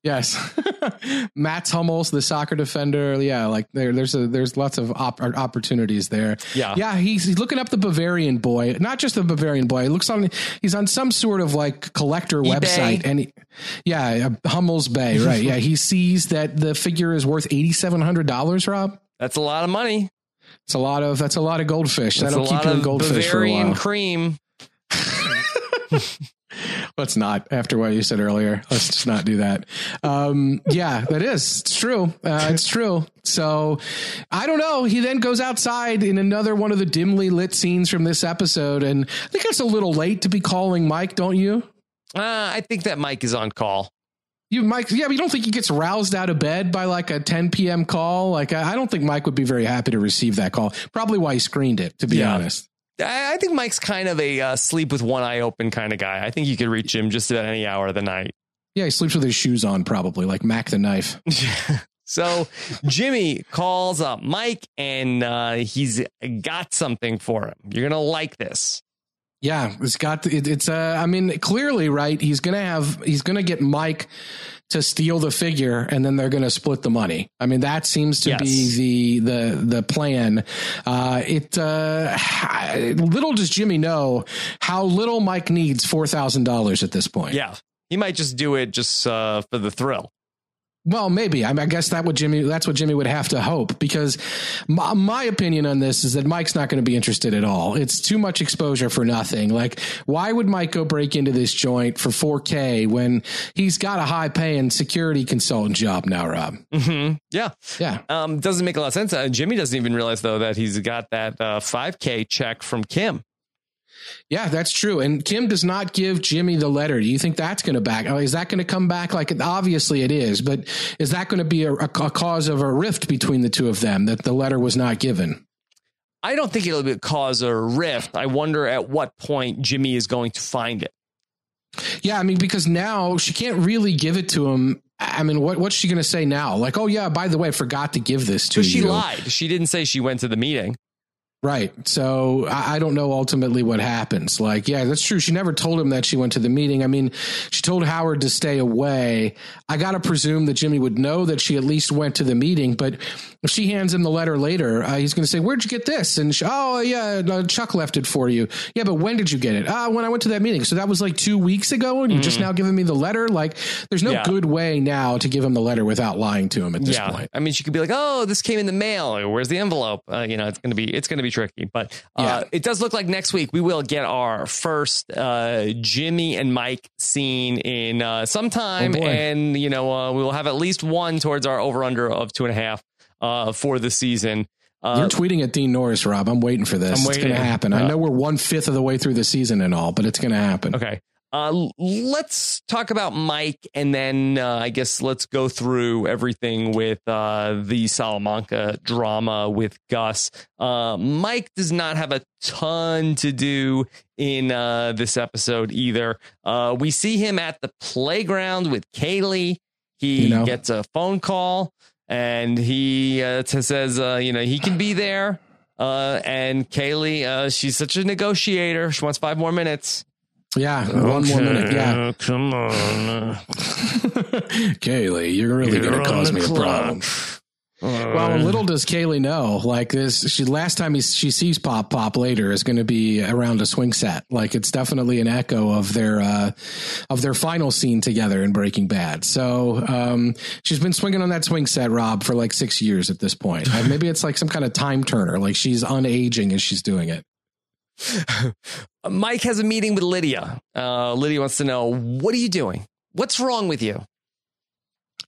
yes. Mats Hummels, the soccer defender. Yeah, like there, there's a, there's lots of op- opportunities there. Yeah. yeah. He's, he's looking up the Bavarian Boy, not just the Bavarian Boy. He looks on. He's on some sort of like collector eBay. website, and he, yeah, Hummels Bay, right? yeah, he sees that the figure is worth eighty seven hundred dollars. Rob, That's a lot of money. It's a lot of that's a lot of goldfish. That's That'll a keep lot you in goldfish for a Bavarian while. cream. Let's not after what you said earlier. Let's just not do that. Um, yeah, that is. It's true. Uh, it's true. So I don't know. He then goes outside in another one of the dimly lit scenes from this episode. And I think it's a little late to be calling Mike, don't you? Uh, I think that Mike is on call. You, Mike, yeah, but you don't think he gets roused out of bed by like a 10 p.m. call? Like, I I don't think Mike would be very happy to receive that call. Probably why he screened it, to be Yeah. honest. I I think Mike's kind of a uh, sleep with one eye open kind of guy. I think you could reach him just about any hour of the night. Yeah, he sleeps with his shoes on, probably, like Mac the knife. so Jimmy calls up Mike and uh, he's got something for him. You're going to like this. Yeah, it's got it, it's uh I mean clearly right he's going to have he's going to get Mike to steal the figure and then they're going to split the money. I mean that seems to Yes. be the the the plan. Uh it uh little does Jimmy know how little Mike needs $4,000 at this point. Yeah. He might just do it just uh, for the thrill. Well, maybe. I, mean, I guess that what Jimmy that's what Jimmy would have to hope because my, my opinion on this is that Mike's not going to be interested at all. It's too much exposure for nothing. Like, why would Mike go break into this joint for 4K when he's got a high paying security consultant job now, Rob? hmm Yeah. Yeah. Um, doesn't make a lot of sense. Uh, Jimmy doesn't even realize, though, that he's got that uh, 5K check from Kim. Yeah, that's true. And Kim does not give Jimmy the letter. Do you think that's going to back? oh, Is that going to come back? Like, obviously it is, but is that going to be a, a, cause of a rift between the two of them that the letter was not given? I don't think it'll be cause a rift. I wonder at what point Jimmy is going to find it. Yeah, I mean, because now she can't really give it to him. I mean, what what's she going to say now? Like, oh yeah, by the way, I forgot to give this to you. she lied. She didn't say she went to the meeting. Right. So I, don't know ultimately what happens. Like, yeah, that's true. She never told him that she went to the meeting. I mean, she told Howard to stay away. I got to presume that Jimmy would know that she at least went to the meeting. But if she hands him the letter later, uh, he's going to say, Where'd you get this? And she, oh, yeah, no, Chuck left it for you. Yeah, but when did you get it? Ah, when I went to that meeting. So that was like two weeks ago. And you're just now giving me the letter. Like, there's no Mm-hmm. Yeah. good way now to give him the letter without lying to him at this yeah. point. I mean, she could be like, "Oh, this came in the mail. Where's the envelope?" Uh, you know, it's gonna be it's gonna be tricky. But uh, Yeah. it does look like next week we will get our first uh, Jimmy and Mike scene in uh, some time, Oh, and you know uh, we will have at least one towards our over under of two and a half uh, for the season. Uh, You're tweeting at Dean Norris, Rob. I'm waiting for this. I'm it's going to waiting. happen. I Uh, know we're one fifth of the way through the season and all, but it's going to happen. Okay. Uh, let's talk about Mike, and then uh, I guess let's go through everything with uh, the Salamanca drama with Gus. Uh, Mike does not have a ton to do in uh, this episode either. Uh, we see him at the playground with Kaylee. He You know. gets a phone call, and he uh, t- says, uh, you know, he can be there. Uh, and Kaylee, uh, she's such a negotiator. She wants five more minutes. Yeah, one more minute. Yeah, come on. Kaylee, you're really going to cause me a problem. Well, little does Kaylee know, like this, she last time he, she sees Pop Pop later is going to be around a swing set. Like it's definitely an echo of their uh, of their final scene together in Breaking Bad. So um, she's been swinging on that swing set, Rob, for like six years at this point. Uh, maybe it's like some kind of time turner, like she's unaging as she's doing it. Mike has a meeting with Lydia. Uh, Lydia wants to know what are you doing? What's wrong with you?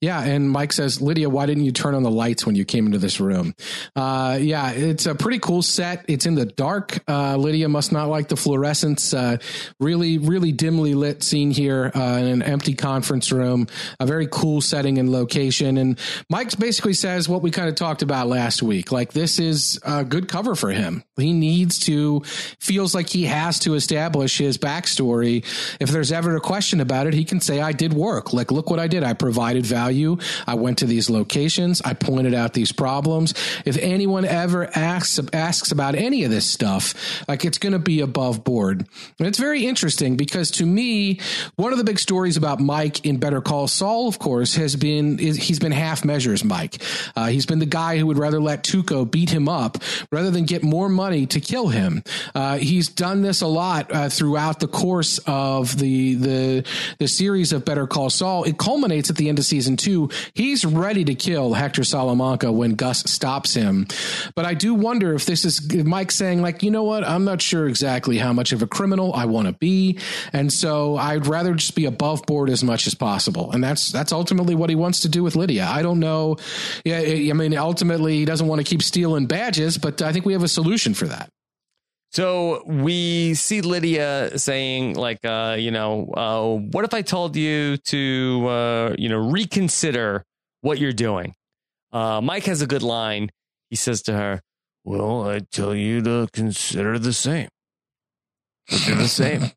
Yeah, and Mike says, Lydia, why didn't you turn on the lights when you came into this room? Uh, yeah, it's a pretty cool set. It's in the dark. Uh, Lydia must not like the fluorescence. Uh, really, really dimly lit scene here uh, in an empty conference room. A very cool setting and location. And Mike basically says what we kind of talked about last week. Like this is a good cover for him. He needs to feels like he has to establish his backstory. If there's ever a question about it, he can say, "I did work. Like, look what I did. I provided value. I went to these locations. I pointed out these problems. If anyone ever asks asks about any of this stuff, like it's going to be above board." And it's very interesting because to me, one of the big stories about Mike in Better Call Saul, of course, has been is he's been half measures. Mike, uh, he's been the guy who would rather let Tuco beat him up rather than get more money to kill him. Uh, he's done this a lot uh, throughout the course of the the the series of Better Call Saul. It culminates at the end of season two. He's ready to kill Hector Salamanca when Gus stops him. But I do wonder if this is Mike saying like, you know what? I'm not sure exactly how much of a criminal I want to be, and so I'd rather just be above board as much as possible. And that's that's ultimately what he wants to do with Lydia. I don't know. Yeah, I mean, ultimately he doesn't want to keep stealing badges, but I think we have a solution for that. So we see Lydia saying, like, uh, you know, uh, what if I told you to, uh, you know, reconsider what you're doing? Uh, Mike has a good line. He says to her, Well, I tell you to consider the same. Consider the same.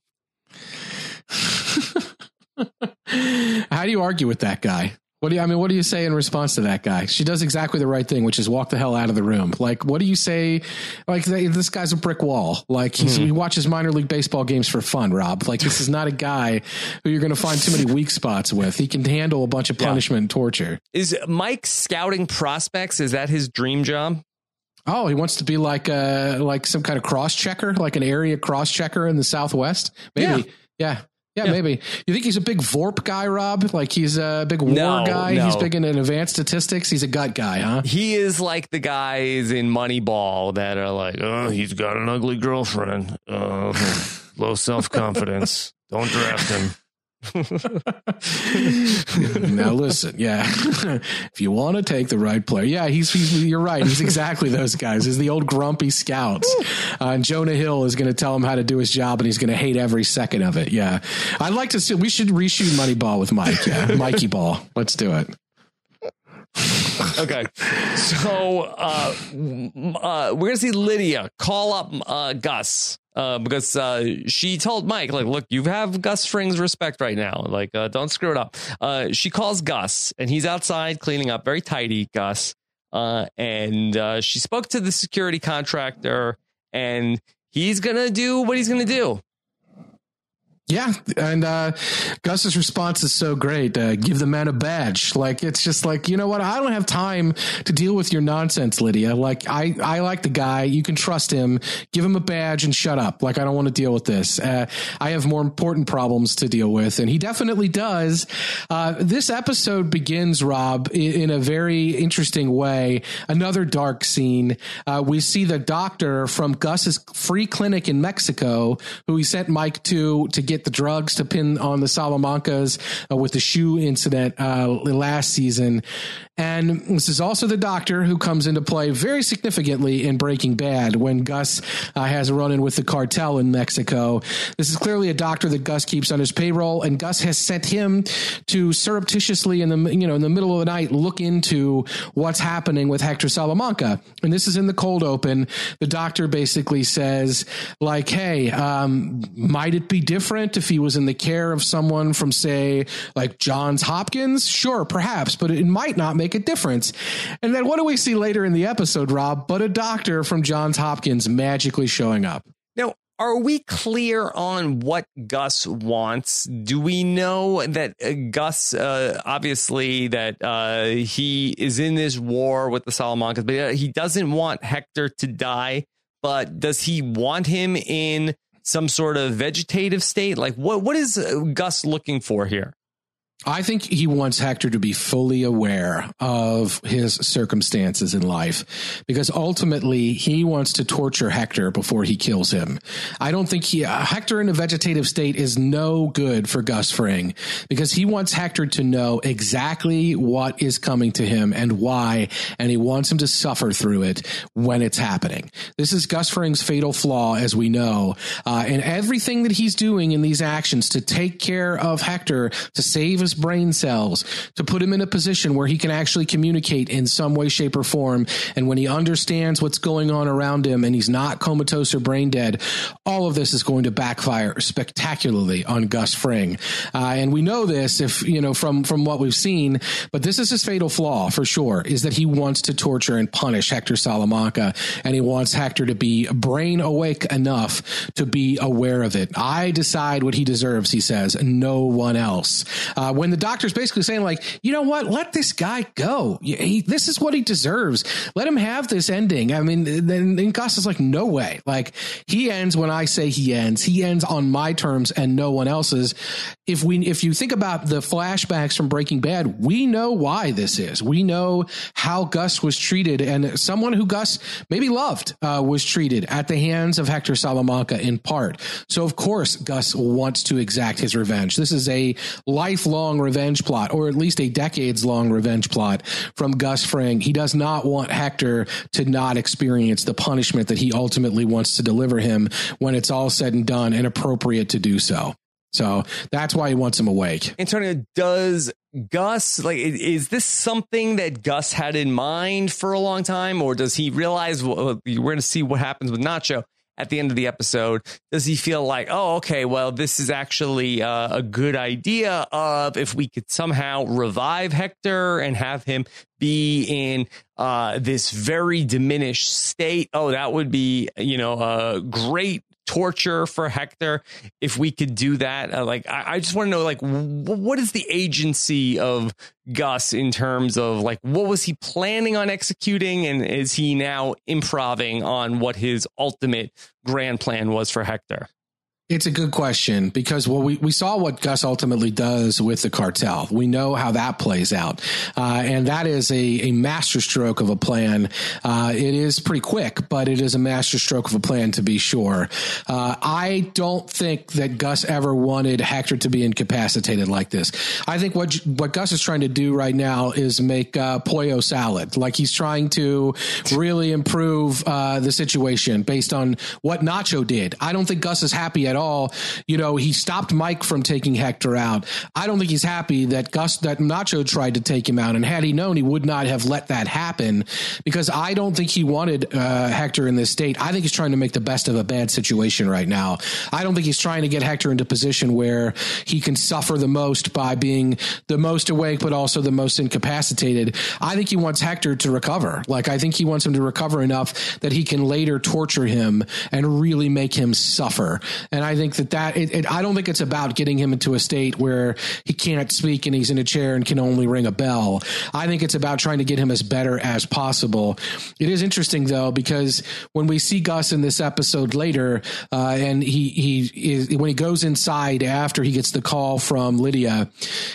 How do you argue with that guy? What do you, I mean, what do you say in response to that guy? She does exactly the right thing, which is walk the hell out of the room. Like, what do you say? Like, this guy's a brick wall. Like, he's, he watches minor league baseball games for fun, Rob. Like, this is not a guy who you're going to find too many weak spots with. He can handle a bunch of punishment and torture. Is Mike scouting prospects? Is that his dream job? Oh, he wants to be like uh like some kind of cross checker, like an area cross checker in the Southwest. Maybe. Yeah. yeah. Yeah. maybe. You think he's a big VORP guy, Rob? Like he's a big war No, guy? no. He's big in advanced statistics. He's a gut guy, huh? He is like the guys in Moneyball that are like, oh, he's got an ugly girlfriend, uh, low self confidence. Don't draft him. now listen, yeah. if you want to take the right player, yeah, he's, he's you're right. He's exactly those guys. He's the old grumpy scouts. Uh, and Jonah Hill is going to tell him how to do his job, and he's going to hate every second of it. Yeah, I'd like to see. We should reshoot Moneyball with Mike. Yeah, Mikey Ball. Let's do it. Okay. So uh, uh, we're to see Lydia call up uh, Gus uh, because uh, she told Mike, like, look, you have Gus Fring's respect right now. Like, uh, don't screw it up. She calls Gus, and he's outside cleaning up, very tidy, Gus. And she spoke to the security contractor, and he's to do what he's to do. Yeah, and uh, Gus's response is so great. Uh, give the man a badge. Like it's just like you know what? I don't have time to deal with your nonsense, Lydia. Like I, I like the guy. You can trust him. Give him a badge and shut up. Like I don't want to deal with this. Uh, I have more important problems to deal with, and he definitely does. Uh, this episode begins, Rob, in, in a very interesting way. Another dark scene. Uh, we see the doctor from Gus's free clinic in Mexico, who he sent Mike to to get get the drugs to pin on the Salamancas uh, with the shoe incident uh, last season. And this is also the doctor who comes into play very significantly in Breaking Bad when Gus uh, has a run in with the cartel in Mexico. This is clearly a doctor that Gus keeps on his payroll, and Gus has sent him to surreptitiously in the you know in the middle of the night look into what's happening with Hector Salamanca. And this is in the cold open. The doctor basically says like, "Hey, um, might it be different if he was in the care of someone from say like Johns Hopkins? Sure, perhaps, but it might not make a difference." And then what do we see later in the episode, Rob? But a doctor from Johns Hopkins magically showing up. Now, are we clear on what Gus wants? Do we know that uh, Gus, uh, obviously, that uh, he is in this war with the Salamancas, but uh, he doesn't want Hector to die? But does he want him in some sort of vegetative state? Like, what what is uh, Gus looking for here? I think he wants Hector to be fully aware of his circumstances in life because ultimately he wants to torture Hector before he kills him. I don't think he, uh, Hector in a vegetative state is no good for Gus Fring because he wants Hector to know exactly what is coming to him and why, and he wants him to suffer through it when it's happening. This is Gus Fring's fatal flaw, as we know, uh, and everything that he's doing in these actions to take care of Hector, to save his brain cells to put him in a position where he can actually communicate in some way, shape, or form. And when he understands what's going on around him and he's not comatose or brain dead, all of this is going to backfire spectacularly on Gus Fring. Uh, and we know this if, you know, from, from what we've seen, but this is his fatal flaw for sure is that he wants to torture and punish Hector Salamanca and he wants Hector to be brain awake enough to be aware of it. I decide what he deserves, he says, no one else. Uh, when the doctor's basically saying like, you know what, let this guy go. He, this is what he deserves. Let him have this ending. I mean, then, then Gus is like, no way. Like he ends when I say he ends. He ends on my terms and no one else's. If we, if you think about the flashbacks from Breaking Bad, we know why this is. We know how Gus was treated, and someone who Gus maybe loved uh, was treated at the hands of Hector Salamanca in part. So of course, Gus wants to exact his revenge. This is a lifelong revenge plot, or at least a decades long revenge plot from Gus Fring. He does not want Hector to not experience the punishment that he ultimately wants to deliver him when it's all said and done and appropriate to do so. So that's why he wants him awake. Antonio, does Gus like is this something that Gus had in mind for a long time, or does he realize well, we're going to see what happens with Nacho? At the end of the episode does he feel like oh okay well this is actually uh, a good idea of if we could somehow revive hector and have him be in uh, this very diminished state? Oh that would be you know a great torture for Hector if we could do that. Uh, like, I, I just want to know, like, w- what is the agency of Gus in terms of like what was he planning on executing, and is he now improving on what his ultimate grand plan was for Hector? It's a good question because well, we, we saw what Gus ultimately does with the cartel. We know how that plays out. Uh, and that is a, a masterstroke of a plan. Uh, it is pretty quick, but it is a masterstroke of a plan to be sure. Uh, I don't think that Gus ever wanted Hector to be incapacitated like this. I think what, what Gus is trying to do right now is make uh, pollo salad. Like he's trying to really improve uh, the situation based on what Nacho did. I don't think Gus is happy all. You know, he stopped Mike from taking Hector out. I don't think he's happy that Gus, that Nacho tried to take him out. And had he known, he would not have let that happen because I don't think he wanted uh, Hector in this state. I think he's trying to make the best of a bad situation right now. I don't think he's trying to get Hector into position where he can suffer the most by being the most awake, but also the most incapacitated. I think he wants Hector to recover. Like, I think he wants him to recover enough that he can later torture him and really make him suffer. And and I think that that it, it, I don't think it's about getting him into a state where he can't speak and he's in a chair and can only ring a bell. I think it's about trying to get him as better as possible. It is interesting though because when we see Gus in this episode later, uh, and he he is when he goes inside after he gets the call from Lydia,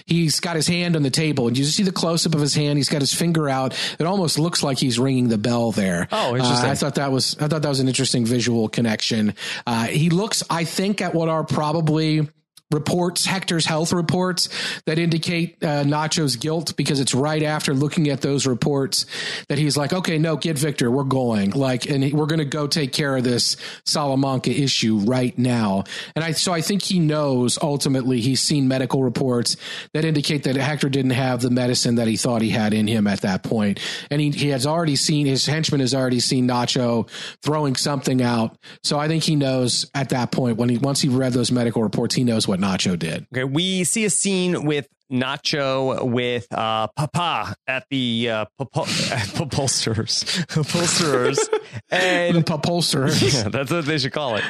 he's got his hand on the table and you just see the close up of his hand. He's got his finger out. It almost looks like he's ringing the bell there. Oh, interesting. Uh, I thought that was I thought that was an interesting visual connection. Uh, he looks, I think, at what are probably reports, Hector's health reports that indicate uh, Nacho's guilt because it's right after looking at those reports that he's like, okay, no, get Victor, we're going, like, and we're going to go take care of this Salamanca issue right now. And I, so I think he knows ultimately he's seen medical reports that indicate that Hector didn't have the medicine that he thought he had in him at that point. and he he has already seen his henchman has already seen Nacho throwing something out. So I think he knows at that point when he once he read those medical reports, he knows what Nacho did. Okay, we see a scene with Nacho with uh, Papa at the uh, upholsterers, upholsterers, and the upholsterers. Yeah, that's what they should call it.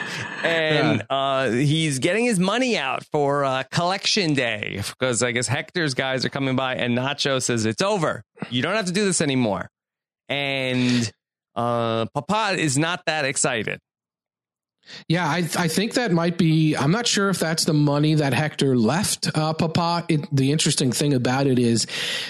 And yeah. uh, he's getting his money out for uh, collection day because I guess Hector's guys are coming by, and Nacho says it's over. You don't have to do this anymore. And uh, Papa is not that excited. Yeah, I, I think that might be. I'm not sure if that's the money that Hector left uh, Papa. It, the interesting thing about it is,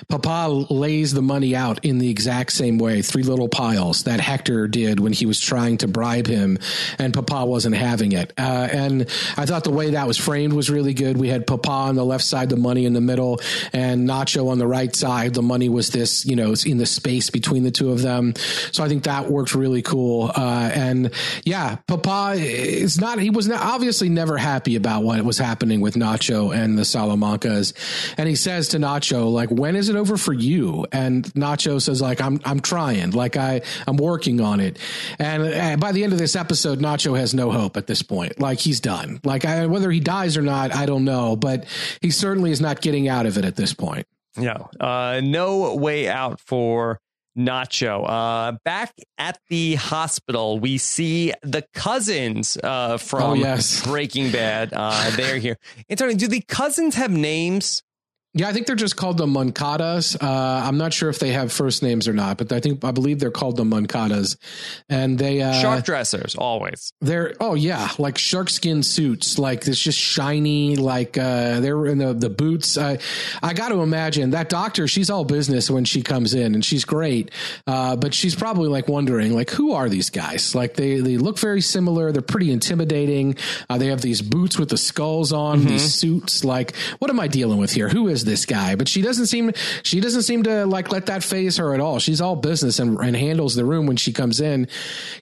Papa lays the money out in the exact same way, three little piles that Hector did when he was trying to bribe him, and Papa wasn't having it. Uh, and I thought the way that was framed was really good. We had Papa on the left side, the money in the middle, and Nacho on the right side. The money was this, you know, in the space between the two of them. So I think that worked really cool. Uh, and yeah, Papa it's not he was not, obviously never happy about what was happening with Nacho and the Salamancas. And he says to Nacho, like, when is it over for you? And Nacho says, like, I'm I'm trying, like I I'm working on it. And, and by the end of this episode, Nacho has no hope at this point. Like he's done. Like I, whether he dies or not, I don't know, but he certainly is not getting out of it at this point. Yeah, uh, no way out for Nacho. Uh, back at the hospital, we see the cousins uh, from oh, yes. Breaking Bad. Uh, they're here. Antonio, do the cousins have names? Yeah, I think they're just called the Moncadas. Uh, I'm not sure if they have first names or not, but I think I believe they're called the Moncadas. And they uh, shark dressers always. They're oh yeah, like shark skin suits, like it's just shiny. Like uh, they're in the the boots. I I got to imagine that doctor. She's all business when she comes in, and she's great. Uh, but she's probably like wondering, like, who are these guys? Like they they look very similar. They're pretty intimidating. Uh, they have these boots with the skulls on, mm-hmm. these suits. Like, what am I dealing with here? Who is is this guy? But she doesn't seem she doesn't seem to like let that faze her at all. She's all business and, and handles the room when she comes in.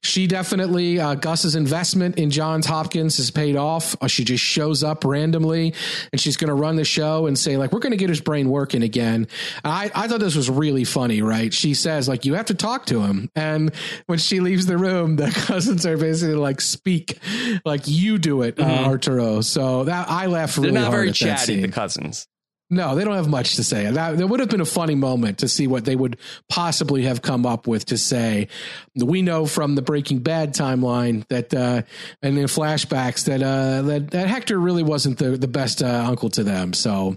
She definitely uh, Gus's investment in Johns Hopkins has paid off. Uh, she just shows up randomly and she's going to run the show and say like we're going to get his brain working again. I I thought this was really funny. Right? She says like you have to talk to him, and when she leaves the room, the cousins are basically like speak like you do it, uh, mm-hmm. uh, Arturo. So that I laughed really They're not hard very chatty. The cousins. No, they don't have much to say. That, that would have been a funny moment to see what they would possibly have come up with to say. We know from the Breaking Bad timeline that, uh, and in flashbacks that, uh, that, that Hector really wasn't the, the best uh, uncle to them. So,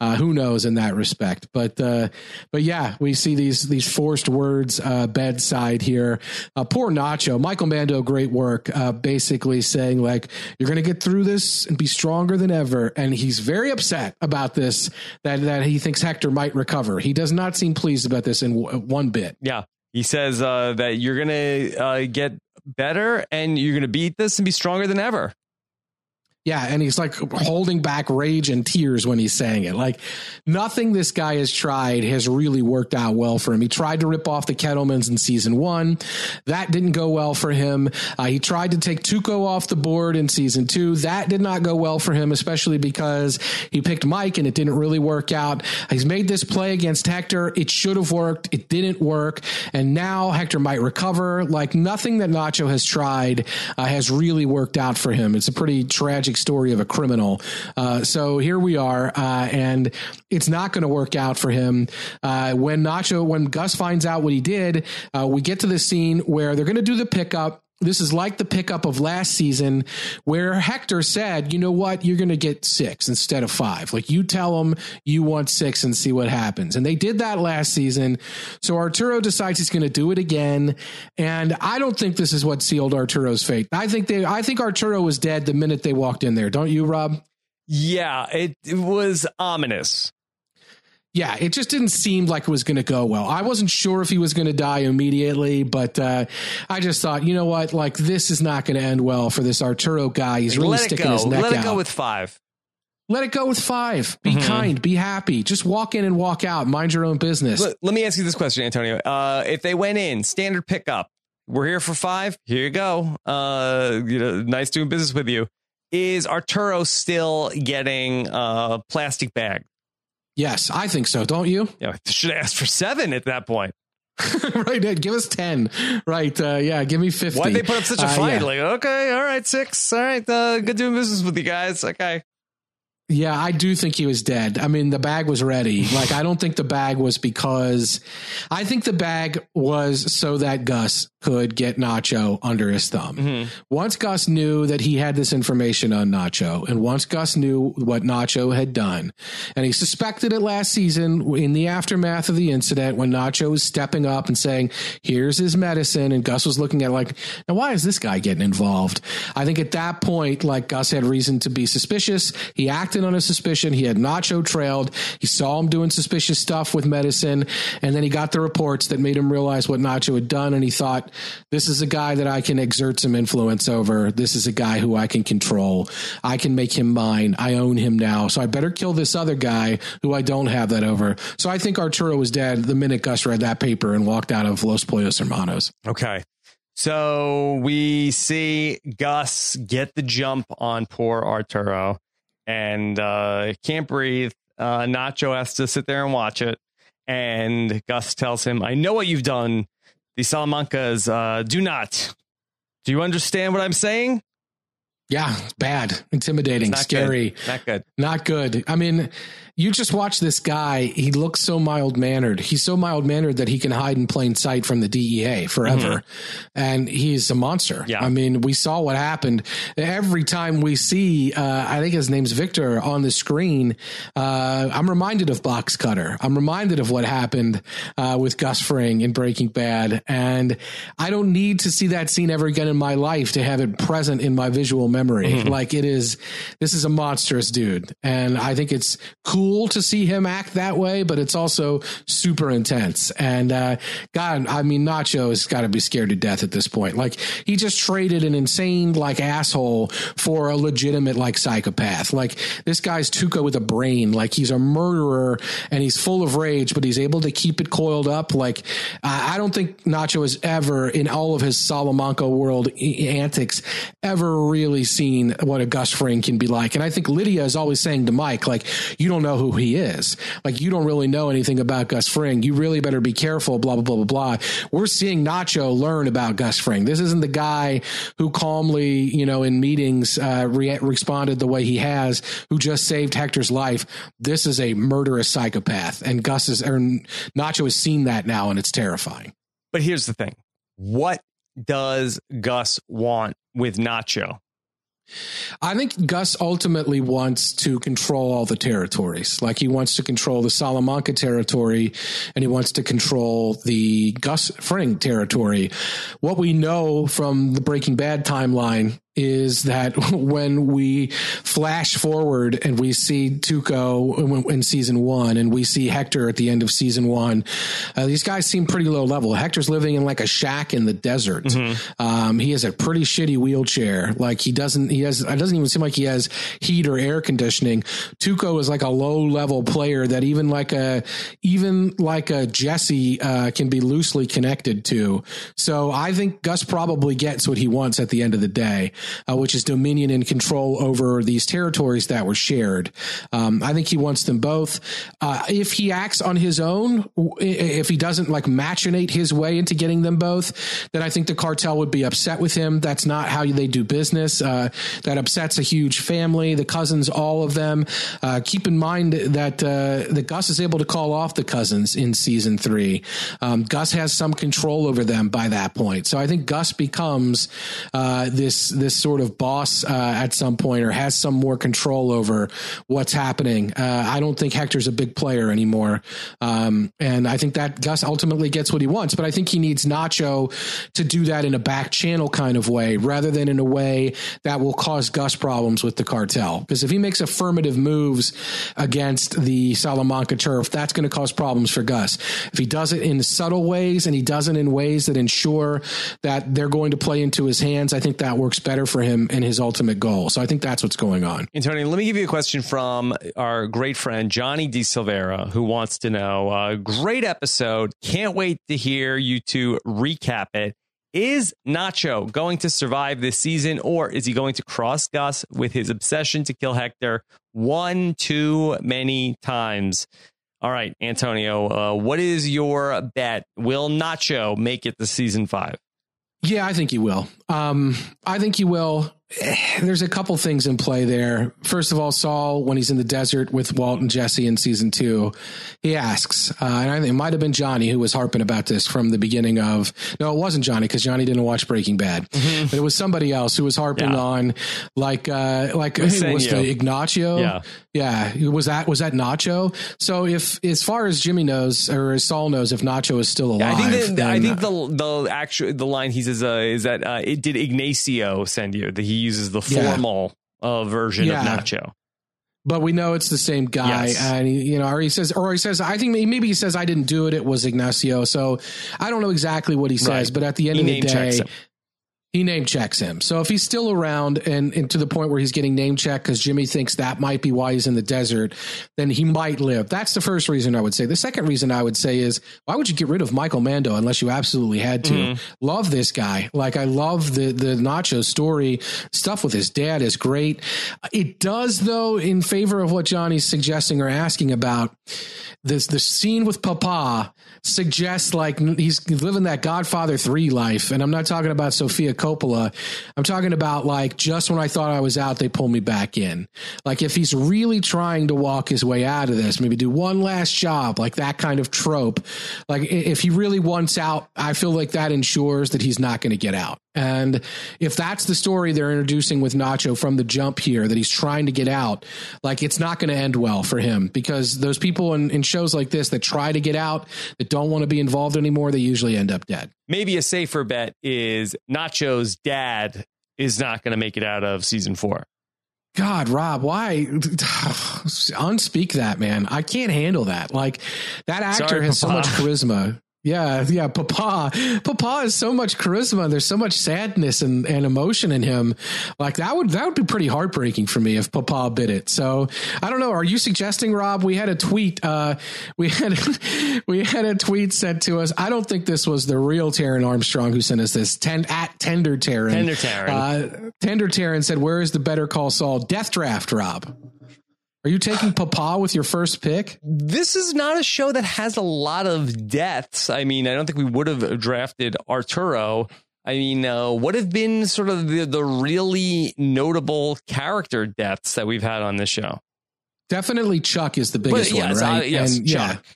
uh, who knows in that respect? But, uh, but yeah, we see these these forced words uh, bedside here. poor Nacho, Michael Mando, great work. basically saying like you're going to get through this and be stronger than ever, and he's very upset about this that that he thinks Hector might recover. He does not seem pleased about this in w- one bit. Yeah, he says uh, that you're to uh, get better and you're to beat this and be stronger than ever. Yeah, and he's like holding back rage and tears when he's saying it. Like nothing this guy has tried has really worked out well for him. He tried to rip off the Kettlemans in season one. That didn't go well for him. Uh, he tried to take Tuco off the board in season two. That did not go well for him, especially because he picked Mike and it didn't really work out. He's made this play against Hector. It should have worked. It didn't work. And now Hector might recover. Like nothing that Nacho has tried uh, has really worked out for him. It's a pretty tragic story of a criminal. Uh, so here we are, uh, and it's not going to work out for him. Uh, when Nacho, when Gus finds out what he did, uh, we get to the scene where they're going to do the pickup this is like the pickup of last season where Hector said, you know what, you're going to get six instead of five. Like you tell them you want six and see what happens. And they did that last season. So Arturo decides he's going to do it again. And I don't think this is what sealed Arturo's fate. I think they, I think Arturo was dead the minute they walked in there. Don't you, Rob? Yeah, it, it was ominous yeah, it just didn't seem like it was going to go well. I wasn't sure if he was going to die immediately, but uh, I just thought, you know what, like this is not going to end well for this Arturo guy. He's really Let sticking his neck out. Let out. it go with five. Let it go with five. Be mm-hmm. kind. Be happy. Just walk in and walk out. Mind your own business. Let, let me ask you this question, Antonio. Uh, if they went in standard pickup, we're here for five. Here you go. Uh, you know, nice doing business with you. Is Arturo still getting a plastic bag? Yes, I think so. Don't you? Yeah, should have asked for seven at that point. right, give us ten. Right, uh, yeah, give me fifty. Why'd they put up such a uh, fight? Uh, yeah. Like, okay, all right, six. All right, uh, good doing business with you guys. Okay. Yeah, I do think he was dead. I mean, the bag was ready. Like, I don't think the bag was because I think the bag was so that Gus could get Nacho under his thumb. Mm-hmm. Once Gus knew that he had this information on Nacho, and once Gus knew what Nacho had done, and he suspected it last season in the aftermath of the incident when Nacho was stepping up and saying, Here's his medicine. And Gus was looking at, like, now why is this guy getting involved? I think at that point, like, Gus had reason to be suspicious. He acted on a suspicion. He had Nacho trailed. He saw him doing suspicious stuff with medicine. And then he got the reports that made him realize what Nacho had done. And he thought, this is a guy that I can exert some influence over. This is a guy who I can control. I can make him mine. I own him now. So I better kill this other guy who I don't have that over. So I think Arturo was dead the minute Gus read that paper and walked out of Los Pollos Hermanos. Okay. So we see Gus get the jump on poor Arturo and uh, can't breathe. Uh, Nacho has to sit there and watch it. And Gus tells him, I know what you've done. The Salamancas uh, do not. Do you understand what I'm saying? Yeah, bad, intimidating, scary. Good. Not good. Not good. I mean, you just watch this guy. He looks so mild mannered. He's so mild mannered that he can hide in plain sight from the DEA forever. Mm-hmm. And he's a monster. Yeah. I mean, we saw what happened every time we see, uh, I think his name's Victor on the screen. Uh, I'm reminded of Box Cutter. I'm reminded of what happened uh, with Gus Fring in Breaking Bad. And I don't need to see that scene ever again in my life to have it present in my visual memory. Mm-hmm. Like it is, this is a monstrous dude. And I think it's cool cool to see him act that way, but it's also super intense. And uh, God, I mean, Nacho has got to be scared to death at this point. Like he just traded an insane like asshole for a legitimate like psychopath. Like this guy's Tuco with a brain. Like he's a murderer and he's full of rage, but he's able to keep it coiled up. Like I don't think Nacho has ever, in all of his Salamanca world antics, ever really seen what a Gus Fring can be like. And I think Lydia is always saying to Mike, like, you don't know who he is. Like you don't really know anything about Gus Fring. You really better be careful, blah, blah, blah, blah, blah. We're seeing Nacho learn about Gus Fring. This isn't the guy who calmly, you know, in meetings, uh, re- responded the way he has, who just saved Hector's life. This is a murderous psychopath. And Gus is, or Nacho has seen that now and it's terrifying. But here's the thing. What does Gus want with Nacho? I think Gus ultimately wants to control all the territories. Like he wants to control the Salamanca territory and he wants to control the Gus Fring territory. What we know from the Breaking Bad timeline is that when we flash forward and we see Tuco in season one and we see Hector at the end of season one, uh, these guys seem pretty low level. Hector's living in like a shack in the desert. Mm-hmm. Um, he has a pretty shitty wheelchair. Like he doesn't, he has, it doesn't even seem like he has heat or air conditioning. Tuco is like a low level player that even like a, even like a Jesse, uh, can be loosely connected to. So I think Gus probably gets what he wants at the end of the day uh, which is dominion and control over these territories that were shared. Um, I think he wants them both. Uh, if he acts on his own, if he doesn't like machinate his way into getting them both, then I think the cartel would be upset with him. That's not how they do business. Uh, that upsets a huge family, the cousins, all of them. Uh, keep in mind that uh, that Gus is able to call off the cousins in season three. Um, Gus has some control over them by that point. So I think Gus becomes uh, this this sort of boss uh, at some point or has some more control over what's happening. Uh, I don't think Hector's a big player anymore. Um, and I think that Gus ultimately gets what he wants, but I think he needs Nacho to do that in a back channel kind of way rather than in a way that will cause Gus problems with the cartel. Because if he makes affirmative moves against the Salamanca turf, that's going to cause problems for Gus. If he does it in subtle ways and he does it in ways that ensure that they're going to play into his hands, I think that works better better for him and his ultimate goal. So I think that's what's going on. Antonio, let me give you a question from our great friend Johnny De Silvera, who wants to know. Uh, great episode. Can't wait to hear you two recap it. Is Nacho going to survive this season, or is he going to cross Gus with his obsession to kill Hector one too many times? All right, Antonio, uh, what is your bet? Will Nacho make it to season five? Yeah, I think he will. Um, I think he will. There's a couple things in play there. First of all, Saul, when he's in the desert with Walt and Jesse in season two, he asks, uh, and I think it might have been Johnny who was harping about this from the beginning of. No, it wasn't Johnny because Johnny didn't watch Breaking Bad, mm-hmm. but it was somebody else who was harping yeah. on, like, uh, like hey, was the Ignacio? Yeah, yeah. Was that was that Nacho? So if, as far as Jimmy knows or as Saul knows, if Nacho is still alive, yeah, I think the, then, I think the the actual the line he says uh, is that uh, it did Ignacio send you that he uses the formal yeah. uh, version yeah. of Nacho. But we know it's the same guy, yes. and he, you know, or he says, or he says, I think maybe he says, I didn't do it. It was Ignacio. So I don't know exactly what he says, right. but at the end he of the day, he name checks him. So if he's still around and, and to the point where he's getting name checked because Jimmy thinks that might be why he's in the desert, then he might live. That's the first reason I would say. The second reason I would say is why would you get rid of Michael Mando unless you absolutely had to? Mm-hmm. Love this guy. Like I love the the Nacho story. Stuff with his dad is great. It does though, in favor of what Johnny's suggesting or asking about, this the scene with Papa suggests like he's living that Godfather 3 life. And I'm not talking about Sofia Coppola. I'm talking about like just when I thought I was out, they pull me back in. Like if he's really trying to walk his way out of this, maybe do one last job, like that kind of trope. Like if he really wants out, I feel like that ensures that he's not going to get out. And if that's the story they're introducing with Nacho from the jump here, that he's trying to get out, like it's not going to end well for him because those people in, in shows like this that try to get out, that don't want to be involved anymore, they usually end up dead. Maybe a safer bet is Nacho's dad is not going to make it out of season four. God, Rob, why unspeak that, man? I can't handle that. Like that actor Sorry, has Papa. so much charisma. Yeah, yeah, Papa. Papa has so much charisma. There's so much sadness and, and emotion in him. Like that would that would be pretty heartbreaking for me if Papa bit it. So I don't know. Are you suggesting, Rob? We had a tweet. Uh, we had we had a tweet sent to us. I don't think this was the real Taran Armstrong who sent us this. Ten, at Tender Taran. Tender Taran. Uh, Tender Taran said, "Where is the Better Call Saul death draft, Rob?" Are you taking Papa with your first pick? This is not a show that has a lot of deaths. I mean, I don't think we would have drafted Arturo. I mean, uh, what have been sort of the, the really notable character deaths that we've had on this show? Definitely Chuck is the biggest but, yes, one, right? Uh, yes, and, Chuck. Yeah.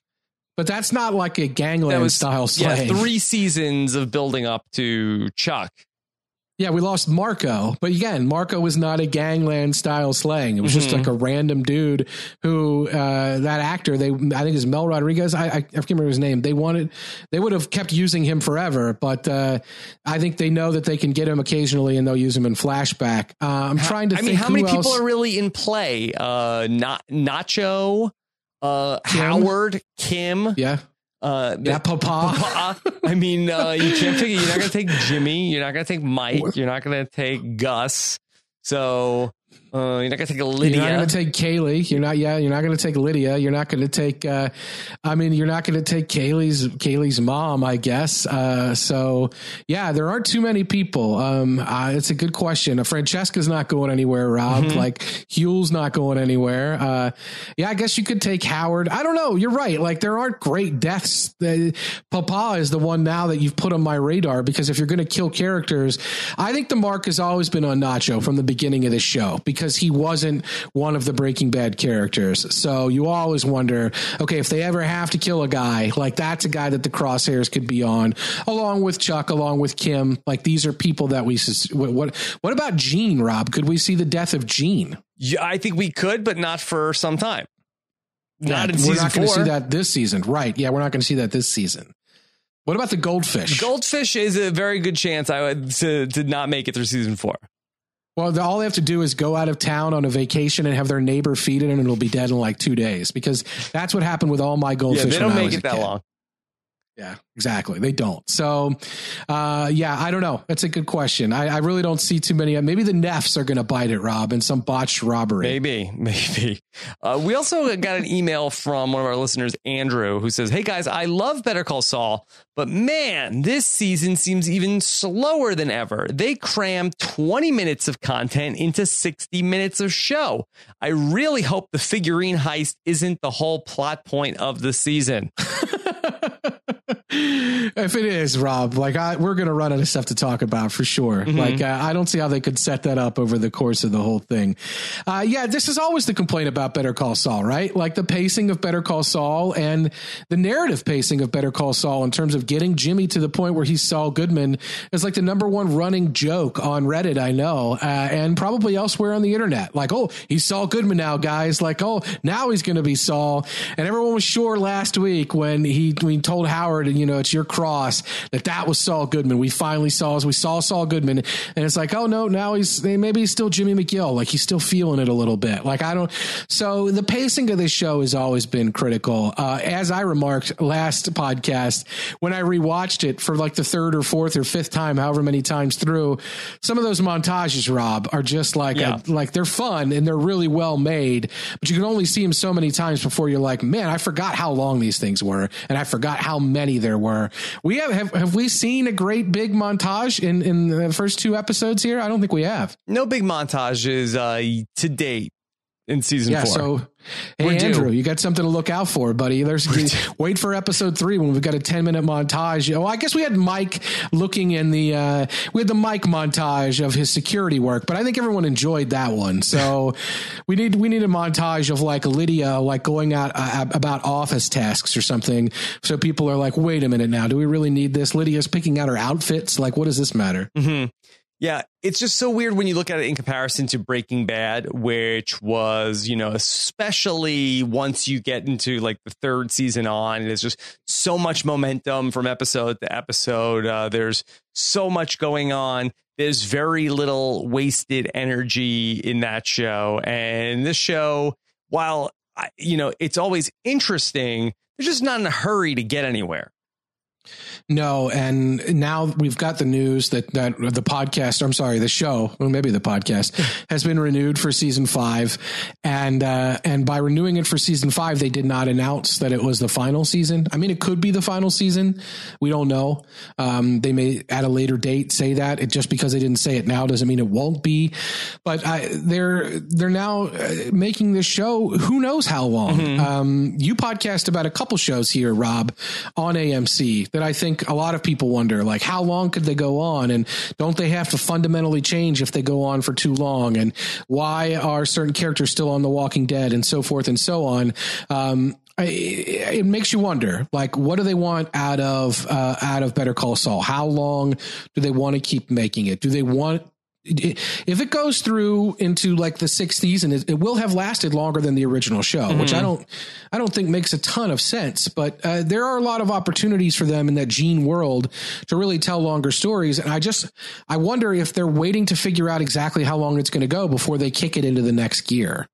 But that's not like a gangland was, style. Yeah, three seasons of building up to Chuck. Yeah, we lost Marco, but again, Marco was not a gangland style slang. It was mm-hmm. just like a random dude who uh, that actor. They, I think is Mel Rodriguez. I, I, I can't remember his name. They wanted, they would have kept using him forever, but uh, I think they know that they can get him occasionally, and they'll use him in flashback. Uh, I'm trying to. I mean, how many else? people are really in play? Uh, not Nacho, uh? Howard, Kim. Yeah. Uh, yeah, Papa. Papa. I mean, uh, you can't figure. You're not going to take Jimmy. You're not going to take Mike. You're not going to take Gus. So uh, you're not gonna take a Lydia. You're not gonna take Kaylee. You're not. Yeah, you're not gonna take Lydia. You're not gonna take. Uh, I mean, you're not gonna take Kaylee's Kaylee's mom, I guess. Uh, so yeah, there aren't too many people. Um, uh, it's a good question. Uh, Francesca's not going anywhere. Rob, mm-hmm. like Huell's not going anywhere. Uh, yeah, I guess you could take Howard. I don't know. You're right. Like there aren't great deaths. Papa is the one now that you've put on my radar because if you're gonna kill characters, I think the mark has always been on Nacho from the beginning of the show because because he wasn't one of the Breaking Bad characters. So you always wonder, okay, if they ever have to kill a guy, like that's a guy that the crosshairs could be on, along with Chuck, along with Kim. Like these are people that we. What what about Gene? Rob, could we see the death of Gene? Yeah, I think we could, but not for some time. Not yeah, in season we're not going to see that this season, right? Yeah, we're not going to see that this season. What about the goldfish? Goldfish is a very good chance I would to, to not make it through season four. Well, all they have to do is go out of town on a vacation and have their neighbor feed it, and it'll be dead in like two days. Because that's what happened with all my goldfish. Yeah, they don't make it that kid. long. Yeah, exactly. They don't. So, uh, yeah, I don't know. That's a good question. I, I really don't see too many. Maybe the Neffs are going to bite it, Rob, in some botched robbery. Maybe, maybe. Uh, we also got an email from one of our listeners, Andrew, who says, Hey guys, I love Better Call Saul, but man, this season seems even slower than ever. They crammed 20 minutes of content into 60 minutes of show. I really hope the figurine heist isn't the whole plot point of the season. if it is, Rob, like I, we're going to run out of stuff to talk about for sure. Mm-hmm. Like uh, I don't see how they could set that up over the course of the whole thing. Uh, yeah, this is always the complaint about Better Call Saul, right? Like the pacing of Better Call Saul and the narrative pacing of Better Call Saul in terms of getting Jimmy to the point where he's Saul Goodman is like the number one running joke on Reddit. I know, uh, and probably elsewhere on the internet. Like, oh, he's Saul Goodman now, guys. Like, oh, now he's going to be Saul, and everyone was sure last week when he when he told Howard, you know, it's your cross that that was Saul Goodman. We finally saw as we saw Saul Goodman, and it's like, oh no, now he's maybe he's still Jimmy McGill. Like he's still feeling it a little bit. Like I don't. So the pacing of this show has always been critical. Uh, as I remarked last podcast when I rewatched it for like the third or fourth or fifth time, however many times through, some of those montages, Rob, are just like yeah. a, like they're fun and they're really well made, but you can only see them so many times before you're like, man, I forgot how long these things were, and I forgot how many there were. We have have, have we seen a great big montage in in the first two episodes here? I don't think we have. No big montages uh, to date in season yeah, four. So Hey We're Andrew, due. you got something to look out for, buddy. There's wait for episode three when we've got a ten minute montage. Oh, I guess we had Mike looking in the uh, we had the Mike montage of his security work, but I think everyone enjoyed that one. So we need we need a montage of like Lydia like going out uh, about office tasks or something. So people are like, wait a minute now, do we really need this? Lydia's picking out her outfits. Like, what does this matter? Mm-hmm. Yeah, it's just so weird when you look at it in comparison to Breaking Bad, which was, you know, especially once you get into like the third season on, it's just so much momentum from episode to episode. Uh, there's so much going on. There's very little wasted energy in that show. And this show, while, you know, it's always interesting, they're just not in a hurry to get anywhere. No, and now we've got the news that that the podcast, I'm sorry, the show, well, maybe the podcast has been renewed for season five, and uh, and by renewing it for season five, they did not announce that it was the final season. I mean, it could be the final season. We don't know. Um, they may at a later date say that. It just because they didn't say it now doesn't mean it won't be. But I, they're they're now uh, making this show. Who knows how long? Mm-hmm. Um, you podcast about a couple shows here, Rob, on AMC that I think a lot of people wonder, like, how long could they go on? And don't they have to fundamentally change if they go on for too long? And why are certain characters still on The Walking Dead and so forth and so on? Um, I, it makes you wonder like what do they want out of uh, out of better call saul how long do they want to keep making it do they want if it goes through into like the 60s and it, it will have lasted longer than the original show mm-hmm. which i don't i don't think makes a ton of sense but uh, there are a lot of opportunities for them in that gene world to really tell longer stories and i just i wonder if they're waiting to figure out exactly how long it's going to go before they kick it into the next gear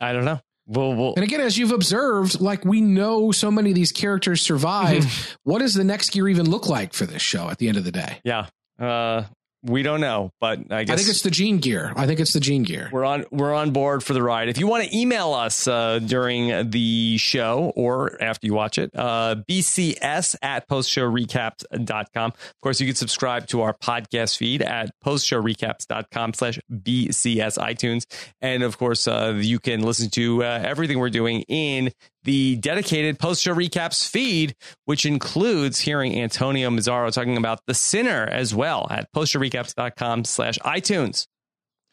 i don't know We'll, we'll, and again, as you've observed, like we know so many of these characters survive. what does the next gear even look like for this show at the end of the day? Yeah. Uh, we don't know, but I guess I think it's the gene gear. I think it's the gene gear. We're on we're on board for the ride. If you want to email us uh, during the show or after you watch it, uh, bcs at postshowrecaps.com. Of course, you can subscribe to our podcast feed at postshowrecaps.com slash bcs iTunes. And of course, uh, you can listen to uh, everything we're doing in the dedicated post show recaps feed, which includes hearing Antonio Mazzaro talking about The Sinner as well at postshowrecaps.com slash iTunes.